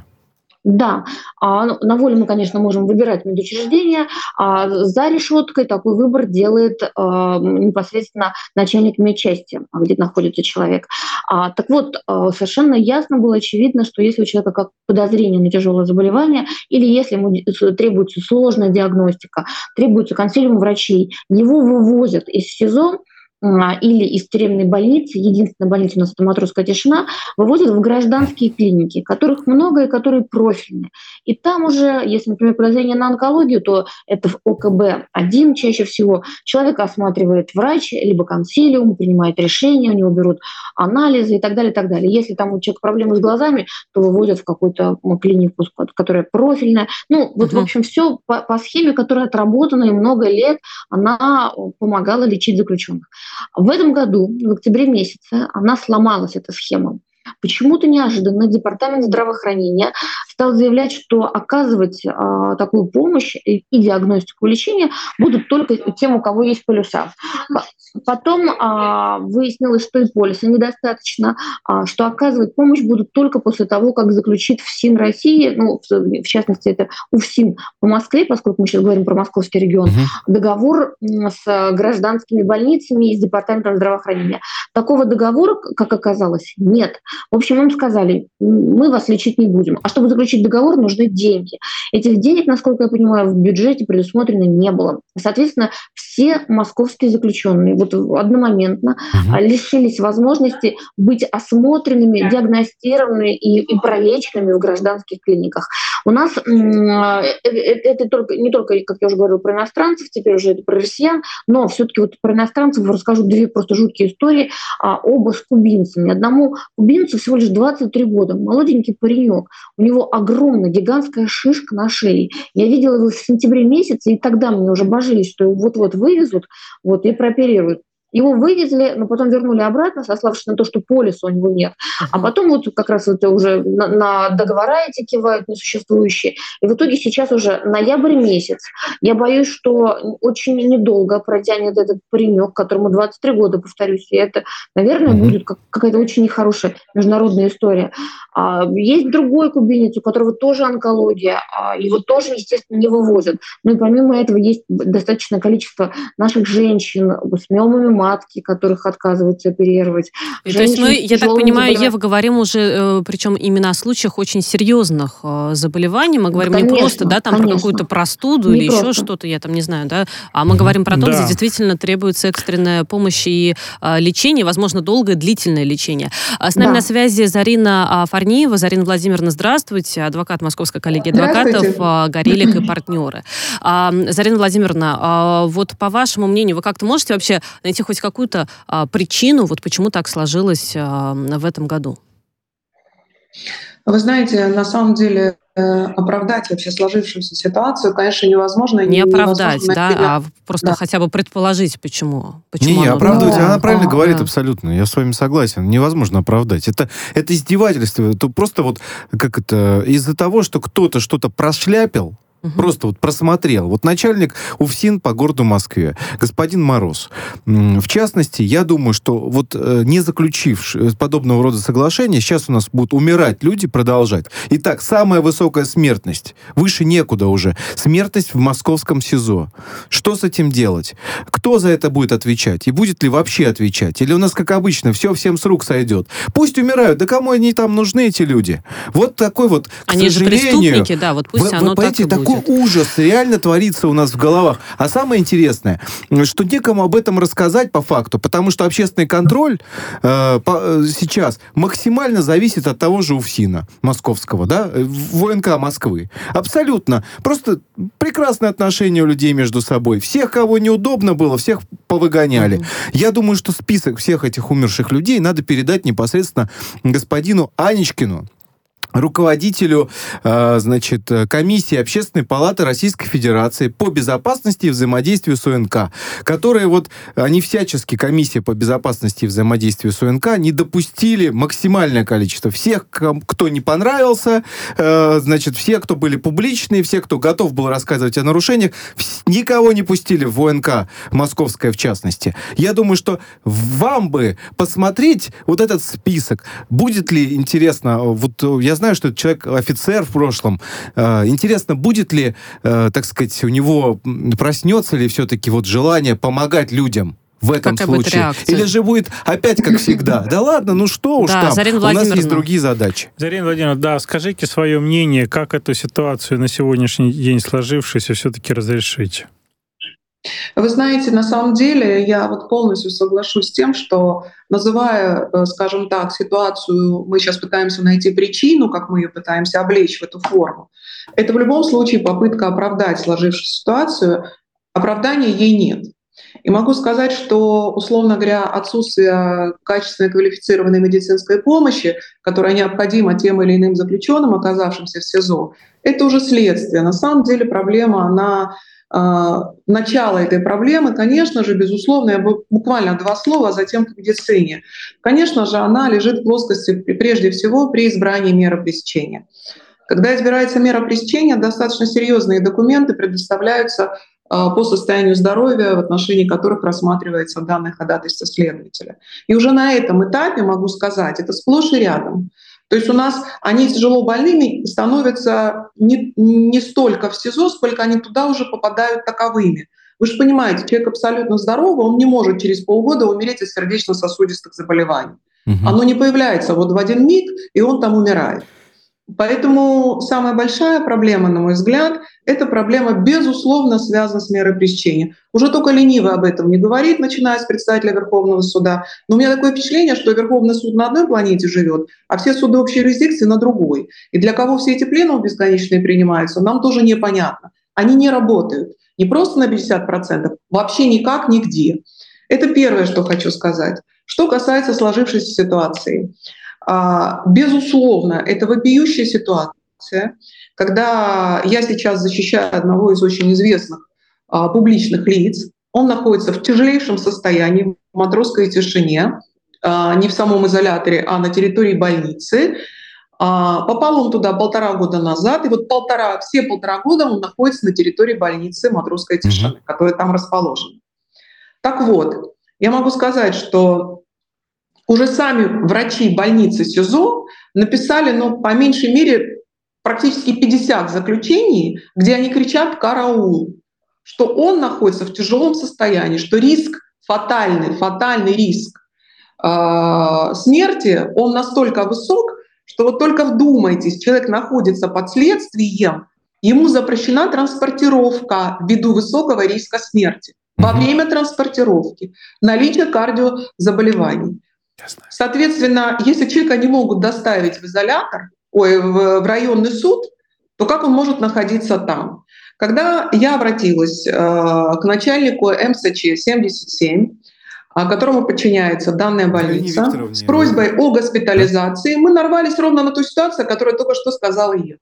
Да, а, ну, на воле мы, конечно, можем выбирать медучреждения, а за решеткой такой выбор делает а, непосредственно начальник медчасти, где находится человек. А, так вот, совершенно ясно было очевидно, что если у человека как подозрение на тяжелое заболевание, или если ему требуется сложная диагностика, требуется консилиум врачей, его вывозят из СИЗО, или из тюремной больницы, единственная больница у нас это Матросская тишина, вывозят в гражданские клиники, которых много и которые профильные. И там уже, если, например, подозрение на онкологию, то это в ОКБ-1 чаще всего. Человека осматривает врач, либо консилиум, принимает решение, у него берут анализы и так далее, и так далее. Если там у человека проблемы с глазами, то выводят в какую-то клинику, которая профильная. Ну, вот, в Мгм. общем, все по, по схеме, которая отработана и много лет, она э, помогала лечить заключенных. В этом году, в октябре месяце, она сломалась, эта схема. Почему-то неожиданно Департамент здравоохранения стал заявлять, что оказывать а, такую помощь и, и диагностику и лечение будут только тем, у кого есть полюса. По- Потом а, выяснилось, что и полиса недостаточно, а, что оказывать помощь будут только после того, как заключит ФСИН России, ну, в, в частности, это УФСИН по Москве, поскольку мы сейчас говорим про московский регион, договор м, с э, гражданскими больницами и с Департаментом здравоохранения. Такого договора, как оказалось, нет. В общем, им сказали, «М, мы вас лечить не будем. А чтобы заключить договор, нужны деньги. Этих денег, насколько я понимаю, в бюджете предусмотрено не было. Соответственно, все московские заключенные вот одномоментно а, лишились возможности быть осмотренными, диагностированными и, и пролеченными в гражданских клиниках. У нас м, э, э, это только, не только, как я уже говорила, про иностранцев, теперь уже это про россиян, но все-таки вот про иностранцев расскажу две просто жуткие истории. А, оба с кубинцами. Одному кубинцу всего лишь 23 года, молоденький паренек. У него огромная, гигантская шишка на шее. Я видела его в сентябре месяце, и тогда мне уже божились, что его вот-вот вывезут вот, и прооперируют. Его вывезли, но потом вернули обратно, сославшись на то, что полиса у него нет. А потом вот как раз это уже на, на договора эти кивают несуществующие. И в итоге сейчас уже ноябрь месяц. Я боюсь, что очень недолго протянет этот паренек, которому 23 года, повторюсь. И это, наверное, будет как, какая-то очень нехорошая международная история. А, есть другой кубинец, у которого тоже онкология. а, его тоже, естественно, не вывозят. Ну и помимо этого есть достаточное количество наших женщин с миомами лопатки, которых отказываются оперировать. И то есть мы, я так понимаю, заболеванием. Ева, говорим уже, э, причем именно о случаях очень серьезных э, заболеваний. Мы говорим конечно, не просто, да, там конечно. про какую-то простуду не или просто. еще что-то, я там не знаю, да, а мы говорим про то, да. где действительно требуется экстренная помощь и а, лечение, возможно, долгое, длительное лечение. А с нами да. на связи Зарина Фарниева. Зарина Владимировна, здравствуйте, адвокат Московской коллегии адвокатов, Горелик и партнеры. Зарина Владимировна, вот по вашему мнению, вы как-то можете вообще найти хоть какую-то причину, вот почему так сложилось в этом году? Вы знаете, на самом деле э, оправдать вообще сложившуюся ситуацию, конечно, невозможно. Не оправдать, да, а просто да. хотя бы предположить, почему. почему не, не оправдывать, да. она правильно а, говорит да. абсолютно, я с вами согласен. Невозможно оправдать. Это, это издевательство. Это просто вот, как это, из-за того, что кто-то что-то прошляпил, Угу. Просто вот просмотрел. Вот начальник УФСИН по городу Москве, господин Мороз. В частности, я думаю, что вот э, не заключив э, подобного рода соглашения, сейчас у нас будут умирать люди, продолжать. Итак, самая высокая смертность. Выше некуда уже. Смертность в московском СИЗО. Что с этим делать? Кто за это будет отвечать? И будет ли вообще отвечать? Или у нас, как обычно, все всем с рук сойдет? Пусть умирают. Да кому они там нужны, эти люди? Вот такой вот, к они сожалению... же преступники, да, вот пусть вы, оно вы так и будет такой ужас реально творится у нас в головах. А самое интересное, что некому об этом рассказать по факту, потому что общественный контроль э, по, э, сейчас максимально зависит от того же УФСИНа московского, да, ВНК Москвы. Абсолютно. Просто прекрасное отношение у людей между собой. Всех, кого неудобно было, всех повыгоняли. Mm-hmm. Я думаю, что список всех этих умерших людей надо передать непосредственно господину Анечкину, руководителю, э, значит, комиссии Общественной палаты Российской Федерации по безопасности и взаимодействию с ОНК, которые вот, они всячески, комиссия по безопасности и взаимодействию с ОНК, не допустили максимальное количество всех, кто не понравился, э, значит, все, кто были публичные, все, кто готов был рассказывать о нарушениях, никого не пустили в ОНК, московская в частности. Я думаю, что вам бы посмотреть вот этот список, будет ли интересно, вот я знаю, что этот человек офицер в прошлом. Э, интересно, будет ли, э, так сказать, у него проснется ли все-таки вот желание помогать людям? в этом Какая случае. Или же будет опять как всегда. Да ладно, ну что уж там. У нас есть другие задачи. Зарина Владимировна, да, скажите свое мнение, как эту ситуацию на сегодняшний день сложившуюся все-таки разрешить? Вы знаете, на самом деле я вот полностью соглашусь с тем, что называя, э, скажем так, ситуацию, мы сейчас пытаемся найти причину, как мы ее пытаемся облечь в эту форму, это в любом случае попытка оправдать сложившуюся ситуацию, оправдания ей нет. И могу сказать, что, условно говоря, отсутствие качественной квалифицированной медицинской помощи, которая необходима тем или иным заключенным, оказавшимся в СИЗО, это уже следствие. На самом деле проблема, она начало этой проблемы, конечно же, безусловно, я буквально два слова, а затем к медицине. Конечно же, она лежит в плоскости прежде всего при избрании меры пресечения. Когда избирается мера пресечения, достаточно серьезные документы предоставляются а, по состоянию здоровья, в отношении которых рассматривается данное ходатайство следователя. И уже на этом этапе могу сказать, это сплошь и рядом. То есть у нас они тяжело больными становятся не, не столько в СИЗО, сколько они туда уже попадают таковыми. Вы же понимаете, человек абсолютно здоровый, он не может через полгода умереть от сердечно-сосудистых заболеваний. Угу. Оно не появляется вот в один миг, и он там умирает. Поэтому самая большая проблема, на мой взгляд, эта проблема, безусловно, связана с мерой пресечения. Уже только ленивый об этом не говорит, начиная с председателя Верховного суда. Но у меня такое впечатление, что Верховный суд на одной планете живет, а все суды общей юрисдикции на другой. И для кого все эти пленумы бесконечные принимаются, нам тоже непонятно. Они не работают. Не просто на 50%, вообще никак, нигде. Это первое, что хочу сказать. Что касается сложившейся ситуации. А, безусловно, это вопиющая ситуация, когда я сейчас защищаю одного из очень известных а, публичных лиц, он находится в тяжелейшем состоянии, в матросской тишине, а, не в самом изоляторе, а на территории больницы. Попал он туда полтора года назад, и вот полтора, все полтора года он находится на территории больницы Матросской тишины, mm-hmm. которая там расположена. Так вот, я могу сказать, что уже сами врачи больницы СИЗО написали, ну, по меньшей мере, практически 50 заключений, где они кричат «караул», что он находится в тяжелом состоянии, что риск фатальный, фатальный риск э, смерти, он настолько высок, что вот только вдумайтесь, человек находится под следствием, ему запрещена транспортировка ввиду высокого риска смерти. Во время транспортировки наличие кардиозаболеваний. Соответственно, если человека не могут доставить в изолятор, ой, в, в районный суд, то как он может находиться там? Когда я обратилась э, к начальнику МСЧ-77, которому подчиняется данная больница, с просьбой о госпитализации, мы нарвались ровно на ту ситуацию, которую только что сказала Ева.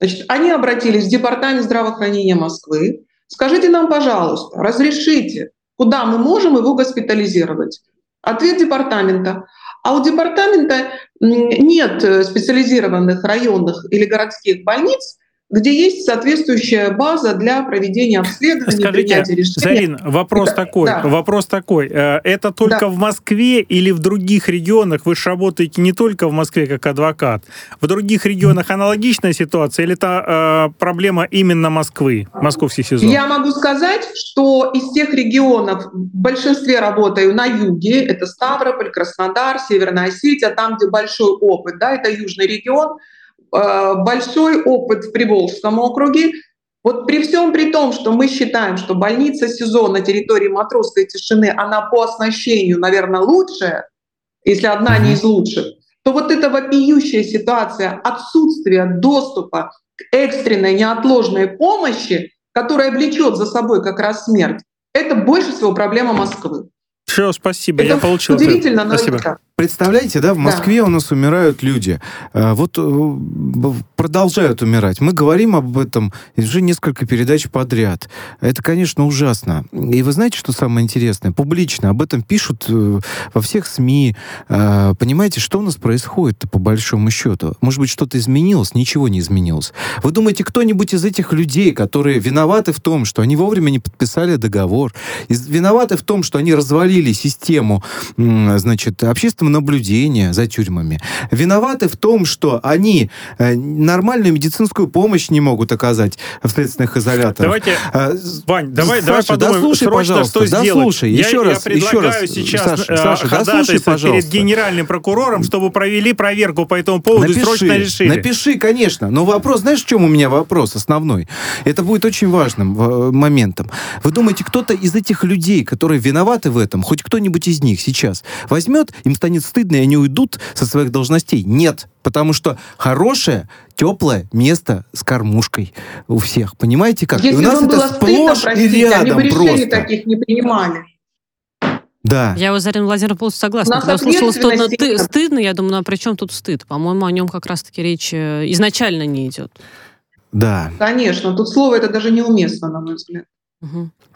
Значит, они обратились в Департамент здравоохранения Москвы. Скажите нам, пожалуйста, разрешите, куда мы можем его госпитализировать? Ответ департамента. А у департамента нет э, специализированных районных или городских больниц, где есть соответствующая база для проведения обследований, Скажите, принятия. Зарин, вопрос Да, такой, да. вопрос такой. Э, Это только Да. в Москве или в других регионах? Вы же работаете не только в Москве как адвокат. В других регионах аналогичная ситуация или это э, проблема именно Москвы, московский сезон? Я могу сказать, что из тех регионов, в большинстве работаю на юге, это Ставрополь, Краснодар, Северная Осетия, там, где большой опыт, да, это южный регион, большой опыт в Приволжском округе. Вот при всем при том, что мы считаем, что больница СИЗО на территории Матросской тишины, она по оснащению, наверное, лучшая, если одна не из лучших, то вот эта вопиющая ситуация отсутствия доступа к экстренной неотложной помощи, которая влечет за собой как раз смерть, это больше всего проблема Москвы. Все, спасибо, Это я получил удивительно, но Спасибо. это так. Представляете, да, в Москве у нас умирают люди. А, Вот э, продолжают умирать. Мы говорим об этом уже несколько передач подряд. Это, конечно, ужасно. И вы знаете, что самое интересное? Публично об этом пишут э, во всех СМИ. А, Понимаете, что у нас происходит по большому счету? Может быть, что-то изменилось? Ничего не изменилось. Вы думаете, кто-нибудь из этих людей, которые виноваты в том, что они вовремя не подписали договор, виноваты в том, что они развалили систему, значит, общественного наблюдения за тюрьмами, виноваты в том, что они э, нормальную медицинскую помощь не могут оказать в следственных изоляторах. Давайте, А, Вань, давай, давай Саша, подумаем дослушай, срочно, пожалуйста, что сделать. дослушай, я, еще я раз, еще предлагаю раз, сейчас Саша, э, Саша, дослушай, пожалуйста. перед генеральным прокурором, чтобы провели проверку по этому поводу и срочно решили. Напиши, конечно. Но вопрос, знаешь, в чем у меня вопрос основной? Это будет очень важным э, моментом. Вы думаете, кто-то из этих людей, которые виноваты в этом, хоть кто-нибудь из них сейчас возьмет, им станет стыдно, и они уйдут со своих должностей? Нет. Потому что хорошее, теплое место с кормушкой у всех. Понимаете как? И Если у нас это было стыдно, сплошь и простите, они рядом бы решений просто. таких не принимали. Да. Я вот Зарина Владимировна полностью согласна. Когда услышала, что ответственность ты- стыдно, я думаю, ну а при чем тут стыд? По-моему, о нем как раз-таки речь э, изначально не идет. Да. Конечно, тут слово это даже неуместно, на мой взгляд.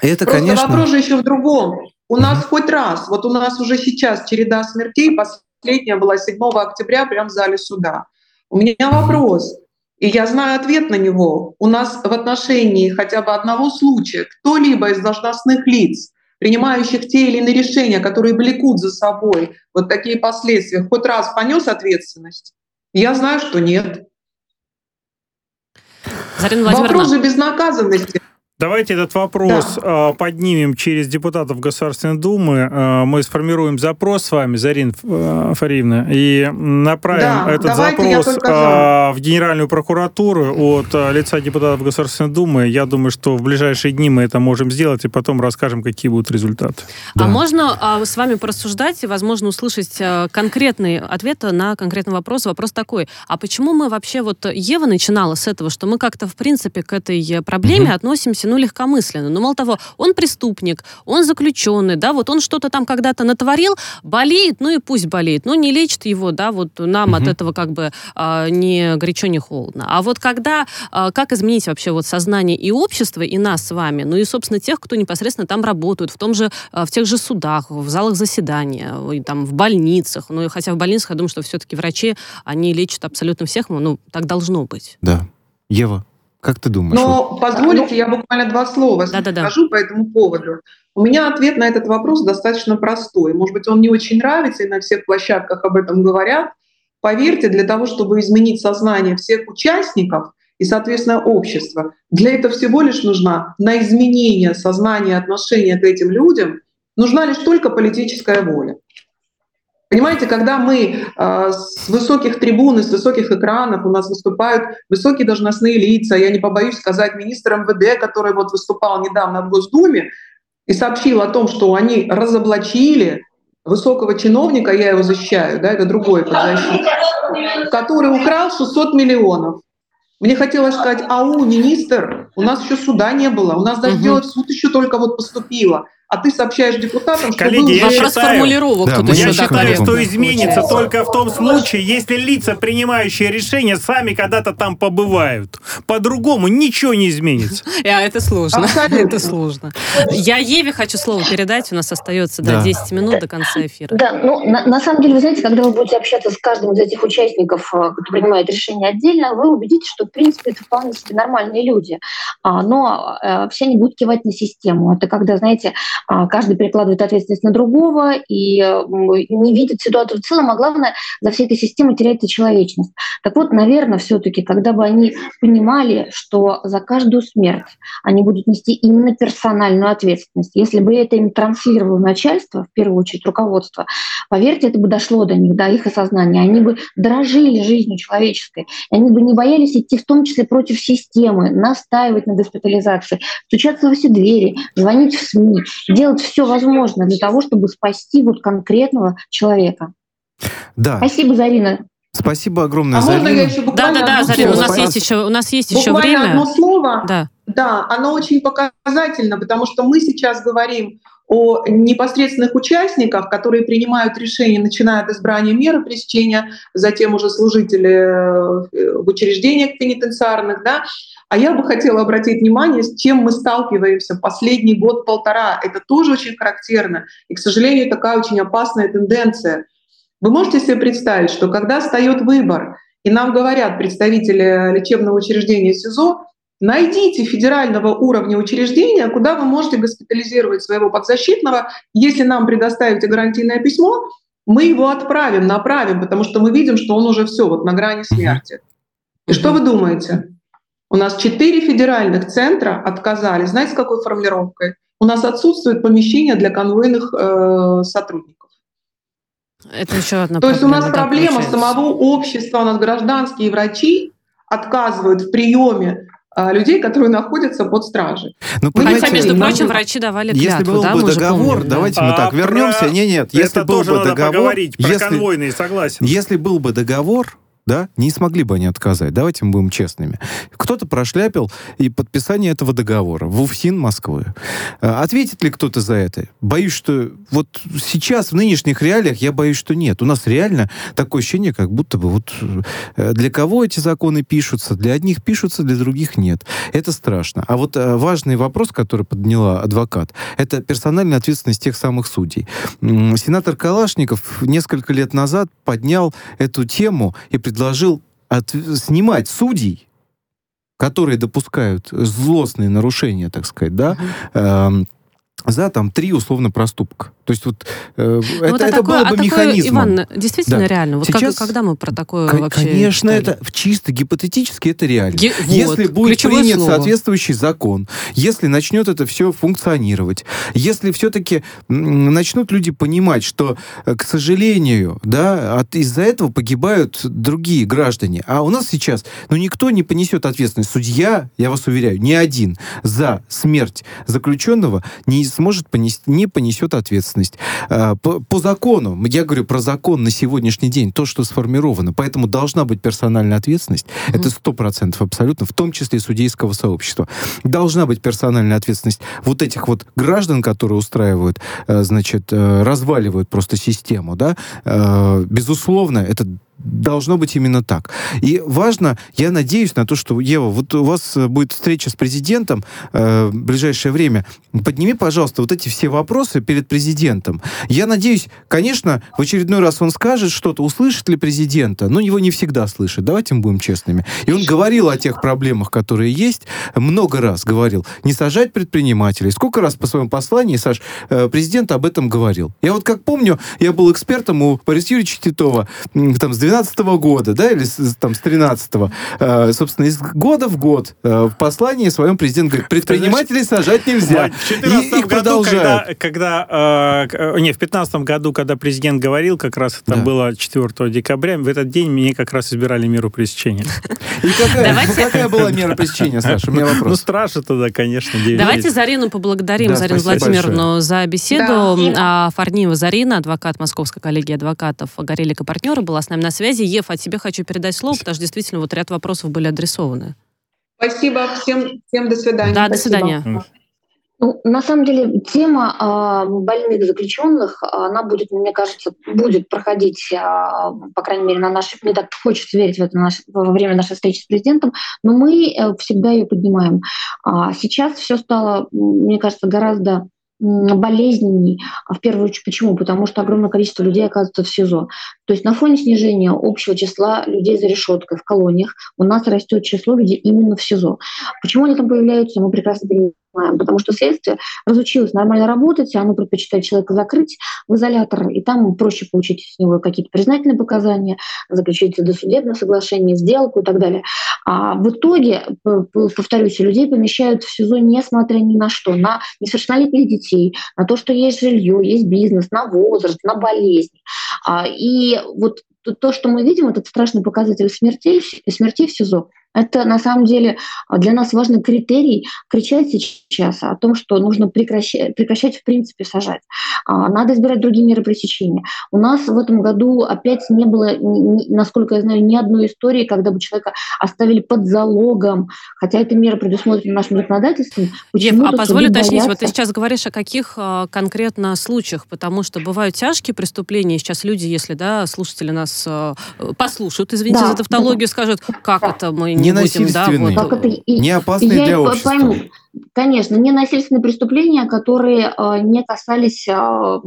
Это, Просто конечно... вопрос же еще в другом. У нас хоть раз, вот у нас уже сейчас череда смертей, последняя была 7 октября прямо в зале суда. У меня вопрос, и я знаю ответ на него. У нас в отношении хотя бы одного случая кто-либо из должностных лиц, принимающих те или иные решения, которые влекут за собой вот такие последствия, хоть раз понес ответственность? Я знаю, что нет. Зарина Вопрос же безнаказанности. Давайте этот вопрос э, поднимем через депутатов Государственной Думы. Э, Мы сформируем запрос с вами, Зарин э, Фариевна, и направим Да, этот запрос в Генеральную прокуратуру от лица депутатов Государственной Думы. Я думаю, что в ближайшие дни мы это можем сделать, и потом расскажем, какие будут результаты. а можно а, с вами порассуждать и, возможно, услышать а, конкретный ответ на конкретный вопрос? Вопрос такой, а почему мы вообще, вот Ева начинала с этого, что мы как-то, в принципе, к этой э, проблеме Мгм. относимся, ну, легкомысленно. Но, мало того, он преступник, он заключенный, да, вот он что-то там когда-то натворил, болеет, ну и пусть болеет, но не лечит его, да, вот нам от Мгм. этого как бы а, ни горячо, ни холодно. А вот когда, а, как изменить вообще вот сознание и общества, и нас с вами, ну и, собственно, тех, кто непосредственно там работают, в том же, а, в тех же судах, в залах заседания, и там в больницах, ну хотя в больницах, я думаю, что все-таки врачи, они лечат абсолютно всех, ну, так должно быть. Да. Ева, как ты думаешь? Но позволите, я буквально два слова скажу по этому поводу. У меня ответ на этот вопрос достаточно простой. Может быть, он не очень нравится, и на всех площадках об этом говорят. Поверьте, для того, чтобы изменить сознание всех участников и, соответственно, общества, для этого всего лишь нужна на изменение сознания, отношения к этим людям Нужна лишь только политическая воля. Понимаете, когда мы э, с высоких трибун и с высоких экранов у нас выступают высокие должностные лица, я не побоюсь сказать министр МВД, который вот выступал недавно в Госдуме и сообщил о том, что они разоблачили высокого чиновника, я его защищаю, да, это другой подзащитник, который украл 600 миллионов. Мне хотелось сказать, ау, министр, у нас еще суда не было, у нас даже угу. делать суд еще только вот поступило а ты сообщаешь депутатам, что Коллеги, я вопрос считаю, формулировок да, тут Я считаю, что изменится получается. только в том случае, если лица, принимающие решения, сами когда-то там побывают. По-другому ничего не изменится. А это сложно. Это сложно. Я Еве хочу слово передать. У нас остается да. 10 минут до конца эфира. Да, ну, на, на самом деле, вы знаете, когда вы будете общаться с каждым из этих участников, э, кто принимает решения отдельно, вы убедитесь, что, в принципе, это вполне себе нормальные люди. А, но э, все они будут кивать на систему. Это когда, знаете, каждый перекладывает ответственность на другого и не видит ситуацию в целом, а главное, за всей этой системой теряется человечность. Так вот, наверное, все-таки, когда бы они понимали, что за каждую смерть они будут нести именно персональную ответственность, если бы это им транслировало начальство, в первую очередь руководство, поверьте, это бы дошло до них, до их осознания, они бы дорожили жизнью человеческой, они бы не боялись идти в том числе против системы, настаивать на госпитализации, стучаться во все двери, звонить в СМИ, делать все возможное для того, чтобы спасти вот конкретного человека. Да. Спасибо, Зарина. Спасибо огромное, а Зарина. Можно я еще да, да, да, Зарина, у нас есть еще, у нас есть еще время. одно слово. Да. Да, оно очень показательно, потому что мы сейчас говорим о непосредственных участниках, которые принимают решения, начиная от избрания меры пресечения, затем уже служители э, в учреждениях пенитенциарных, да, а я бы хотела обратить внимание, с чем мы сталкиваемся последний год-полтора. Это тоже очень характерно. И, к сожалению, такая очень опасная тенденция. Вы можете себе представить, что когда встает выбор, и нам говорят представители лечебного учреждения СИЗО, найдите федерального уровня учреждения, куда вы можете госпитализировать своего подзащитного. Если нам предоставите гарантийное письмо, мы его отправим, направим, потому что мы видим, что он уже все вот на грани смерти. И что вы думаете? У нас четыре федеральных центра отказали. Знаете, с какой формулировкой? У нас отсутствует помещение для конвойных э, сотрудников. Это еще одна То есть у нас проблема получается. самого общества, у нас гражданские врачи отказывают в приеме людей, которые находятся под стражей. Ну, Хотя, между прочим, врачи давали клятву, Если был да, бы договор, помним, давайте да. мы так а вернемся. Про... Не, нет, если Это был тоже бы надо договор, поговорить про если, конвойные, согласен. Если был бы договор, да, не смогли бы они отказать. Давайте мы будем честными. Кто-то прошляпил и подписание этого договора в УФСИН Москвы. А, ответит ли кто-то за это? Боюсь, что вот сейчас, в нынешних реалиях, я боюсь, что нет. У нас реально такое ощущение, как будто бы вот э, для кого эти законы пишутся? Для одних пишутся, для других нет. Это страшно. А вот э, важный вопрос, который подняла адвокат, это персональная ответственность тех самых судей. Сенатор Калашников несколько лет назад поднял эту тему и предложил от, снимать судей, которые допускают злостные нарушения, так сказать, да, э, за там три условно проступка. То есть вот, э, ну, это, вот это такое, было бы а механизмом. Иван, действительно да. реально. Вот Сейчас, как, когда мы про такое к- вообще Конечно, читали? это чисто гипотетически это реально. Ге- если вот, будет принят слово. соответствующий закон, если начнет это все функционировать, если все-таки начнут люди понимать, что, э, к сожалению, да, от, из-за этого погибают другие граждане. А у нас сейчас, ну, никто не понесет ответственность. Судья, я вас уверяю, ни один за смерть заключенного не сможет понести, не понесет ответственность ответственность. А, по, по закону, я говорю про закон на сегодняшний день, то, что сформировано, поэтому должна быть персональная ответственность, mm-hmm. это сто процентов абсолютно, в том числе и судейского сообщества. Должна быть персональная ответственность вот этих вот граждан, которые устраивают, э, значит, э, разваливают просто систему, да, э, безусловно, это должно быть именно так. И важно, я надеюсь на то, что, Ева, вот у вас э, будет встреча с президентом э, в ближайшее время. Подними, пожалуйста, вот эти все вопросы перед президентом. Я надеюсь, конечно, в очередной раз он скажет что-то, услышит ли президента, но его не всегда слышит. Давайте мы будем честными. И он говорил о тех проблемах, которые есть, много раз говорил. Не сажать предпринимателей. Сколько раз по своему послании, Саш, э, президент об этом говорил. Я вот как помню, я был экспертом у Бориса Юрьевича Титова там, с 12 года, да, или с, там с 13 э, собственно, из года в год э, в послании своем президент говорит, предпринимателей сажать нельзя. В 2014 И их году, продолжают. когда, когда, э, не, в 2015 году, когда президент говорил, как раз это Да. было 4 декабря, в этот день мне как раз избирали меру пресечения. И какая, Давайте- какая была мера пресечения, Саша? У меня Ну, вопрос. страшно тогда, конечно. Давайте. Зарину поблагодарим, Да, Зарину Владимировну, за беседу. Да. А, Фарниева Зарина, адвокат Московской коллегии адвокатов Горелика партнера, была с нами на связи. Ев, от тебе хочу передать слово, потому что действительно вот ряд вопросов были адресованы. Спасибо всем, всем до свидания. Да, до Спасибо. свидания. Ну, на самом деле, тема а, больных заключенных, она будет, мне кажется, будет проходить, а, по крайней мере, на нашей, мне так хочется верить в это на наш- во время нашей встречи с президентом, но мы э, всегда ее поднимаем. А сейчас все стало, мне кажется, гораздо болезненней. А В первую очередь, почему? Потому что огромное количество людей оказывается в СИЗО. То есть на фоне снижения общего числа людей за решеткой в колониях у нас растет число людей именно в СИЗО. Почему они там появляются, мы прекрасно понимаем. Потому что следствие разучилось нормально работать, оно предпочитает человека закрыть в изолятор, и там проще получить с него какие-то признательные показания, заключить досудебное соглашение, сделку и так далее. А в итоге, повторюсь, людей помещают в СИЗО несмотря ни на что, на несовершеннолетних детей, на то, что есть жилье, есть бизнес, на возраст, на болезнь. А, И вот то- то, что мы видим, этот страшный показатель смертей, смертей в СИЗО, это на самом деле а, для нас важный критерий кричать сейчас о том, что нужно прекращать, прекращать в принципе сажать. А, Надо избирать другие меры пресечения. У нас в этом году опять не было, насколько я знаю, ни одной истории, когда бы человека оставили под залогом, хотя эта мера предусмотрена нашим законодательством. Ев, а позволь уточнить, вот ты сейчас говоришь о каких а, конкретно случаях, потому что бывают тяжкие преступления, сейчас люди, если да, слушатели нас послушают, извините Да, за тавтологию, скажут, как это мы не будем, да, вот, Как это и- Не опасные я для общества. пойму. Конечно, не насильственные преступления, которые э, не касались э,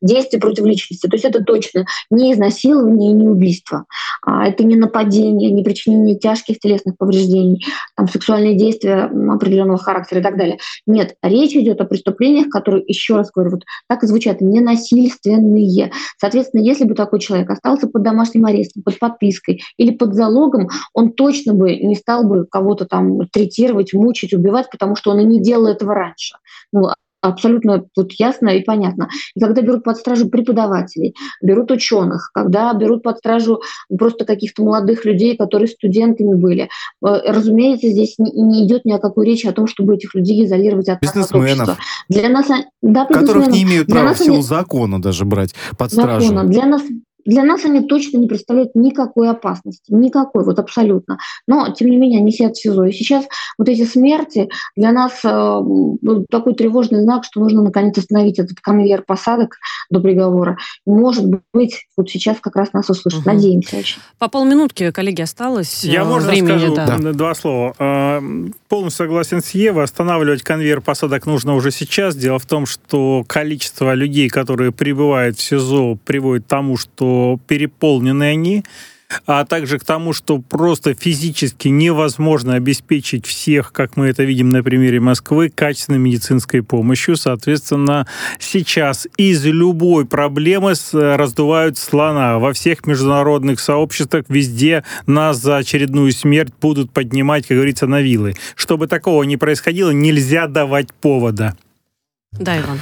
действий против личности. То есть это точно не изнасилование не убийство. А, это не нападение, не причинение тяжких телесных повреждений, там, сексуальные действия определенного характера и так далее. Нет, речь идет о преступлениях, которые, еще раз говорю, вот так и звучат, ненасильственные. Соответственно, если бы такой человек остался под домашним арестом, под подпиской или под залогом, он точно бы не стал бы кого-то там третировать, мучить, убивать, потому что он и не делал этого раньше. Ну, абсолютно тут ясно и понятно. И когда берут под стражу преподавателей, берут ученых, когда берут под стражу просто каких-то молодых людей, которые студентами были, э, разумеется, здесь не, не идет ни о какой речи о том, чтобы этих людей изолировать от, от Бизнесменов. общества. Для нас, да, Которых не имеют права в силу они- закона даже брать под закона. стражу. Для нас, для нас они точно не представляют никакой опасности, никакой, вот абсолютно. Но, тем не менее, они сидят в СИЗО. И сейчас вот эти смерти для нас э, м, такой тревожный знак, что нужно наконец остановить этот конвейер посадок до приговора. Может быть, вот сейчас как раз нас услышат. Мгм. Надеемся очень. По полминутки, коллеги, осталось Я, э, можно времени. скажу да. два слова? Э, Полностью согласен с Евой. Останавливать конвейер посадок нужно уже сейчас. Дело в том, что количество людей, которые прибывают в СИЗО, приводит к тому, что переполнены они, а также к тому, что просто физически невозможно обеспечить всех, как мы это видим на примере Москвы, качественной медицинской помощью. Соответственно, сейчас из любой проблемы раздувают слона. Во всех международных сообществах везде нас за очередную смерть будут поднимать, как говорится, на вилы. Чтобы такого не происходило, нельзя давать повода. Да, Иван.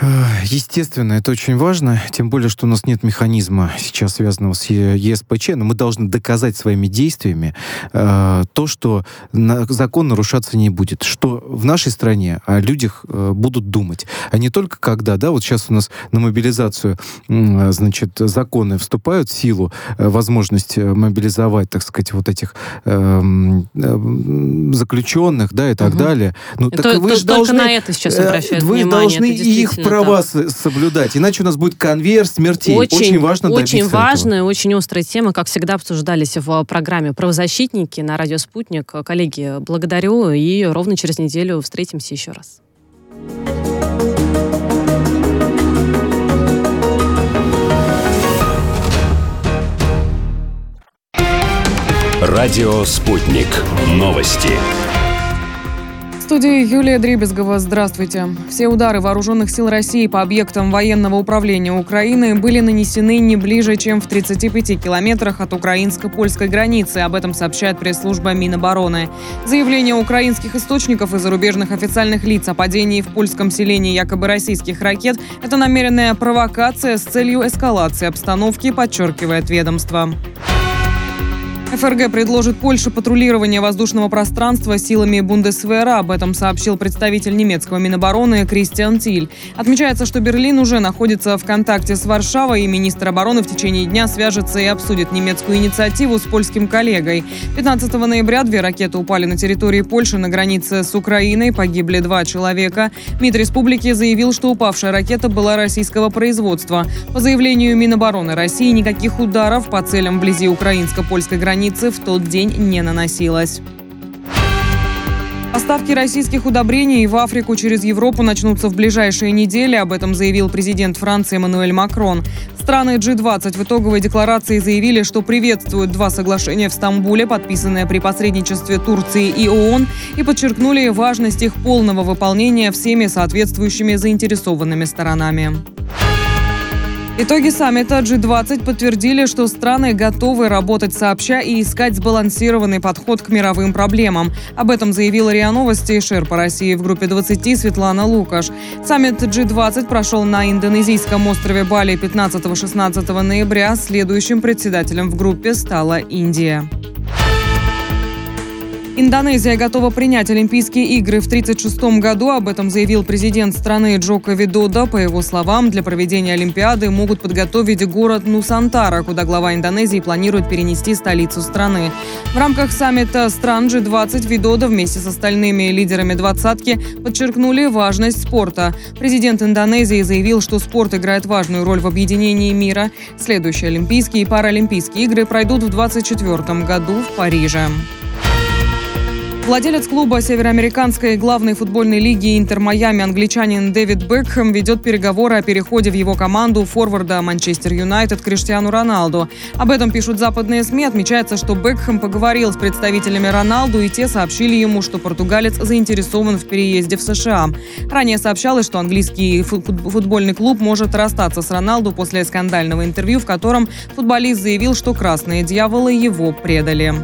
Э, Естественно, это очень важно, тем более, что у нас нет механизма сейчас связанного с ЕСПЧ, но мы должны доказать своими действиями э, то, что на- закон нарушаться не будет, что в нашей стране о людях э, будут думать, а не только когда, да, вот сейчас у нас на мобилизацию, м, значит, законы вступают в силу, э, возможность э, мобилизовать, так сказать, вот этих эм, эм, заключенных, да, и так Мгм. далее. Ну, Это так вы то- же только должны, на это сейчас э, обращают Вы внимание, должны это и их права с- соблюдать, иначе у нас будет конвейер смертей. Очень, важно очень добиться этого. важная, очень острая тема, как всегда обсуждались в программе «Правозащитники» на радио «Спутник». Коллеги, благодарю, и ровно через неделю встретимся еще раз. Радио «Спутник». Новости. Студии Юлия Дребезгова. Здравствуйте. Все удары вооруженных сил России по объектам военного управления Украины были нанесены не ближе, чем в 35 километрах от украинско-польской границы. Об этом сообщает пресс-служба Минобороны. Заявление украинских источников и зарубежных официальных лиц о падении в польском селении якобы российских ракет – это намеренная провокация с целью эскалации обстановки, подчеркивает ведомство. ФРГ предложит Польше патрулирование воздушного пространства силами Бундесвера. Об этом сообщил представитель немецкого Минобороны Кристиан Тиль. Отмечается, что Берлин уже находится в контакте с Варшавой, и министр обороны в течение дня свяжется и обсудит немецкую инициативу с польским коллегой. 15 ноября две ракеты упали на территории Польши на границе с Украиной. Погибли два человека. МИД республики заявил, что упавшая ракета была российского производства. По заявлению Минобороны России, никаких ударов по целям вблизи украинско-польской границы границы в тот день не наносилось. Поставки российских удобрений в Африку через Европу начнутся в ближайшие недели. Об этом заявил президент Франции Эммануэль Макрон. Страны G20 в итоговой декларации заявили, что приветствуют два соглашения в Стамбуле, подписанные при посредничестве Турции и ООН, и подчеркнули важность их полного выполнения всеми соответствующими заинтересованными сторонами. Итоги саммита G20 подтвердили, что страны готовы работать сообща и искать сбалансированный подход к мировым проблемам. Об этом заявила РИА Новости и Шер по России в группе 20 Светлана Лукаш. Саммит G20 прошел на индонезийском острове Бали 15-16 ноября. Следующим председателем в группе стала Индия. Индонезия готова принять Олимпийские игры в 1936 году. Об этом заявил президент страны Джоко Видода. По его словам, для проведения Олимпиады могут подготовить город Нусантара, куда глава Индонезии планирует перенести столицу страны. В рамках саммита стран G20 Видода вместе с остальными лидерами двадцатки подчеркнули важность спорта. Президент Индонезии заявил, что спорт играет важную роль в объединении мира. Следующие Олимпийские и Паралимпийские игры пройдут в 2024 году в Париже. Владелец клуба североамериканской главной футбольной лиги Интер Майами англичанин Дэвид Бекхэм ведет переговоры о переходе в его команду форварда Манчестер Юнайтед Криштиану Роналду. Об этом пишут западные СМИ. Отмечается, что Бекхэм поговорил с представителями Роналду, и те сообщили ему, что португалец заинтересован в переезде в США. Ранее сообщалось, что английский футбольный клуб может расстаться с Роналду после скандального интервью, в котором футболист заявил, что красные дьяволы его предали.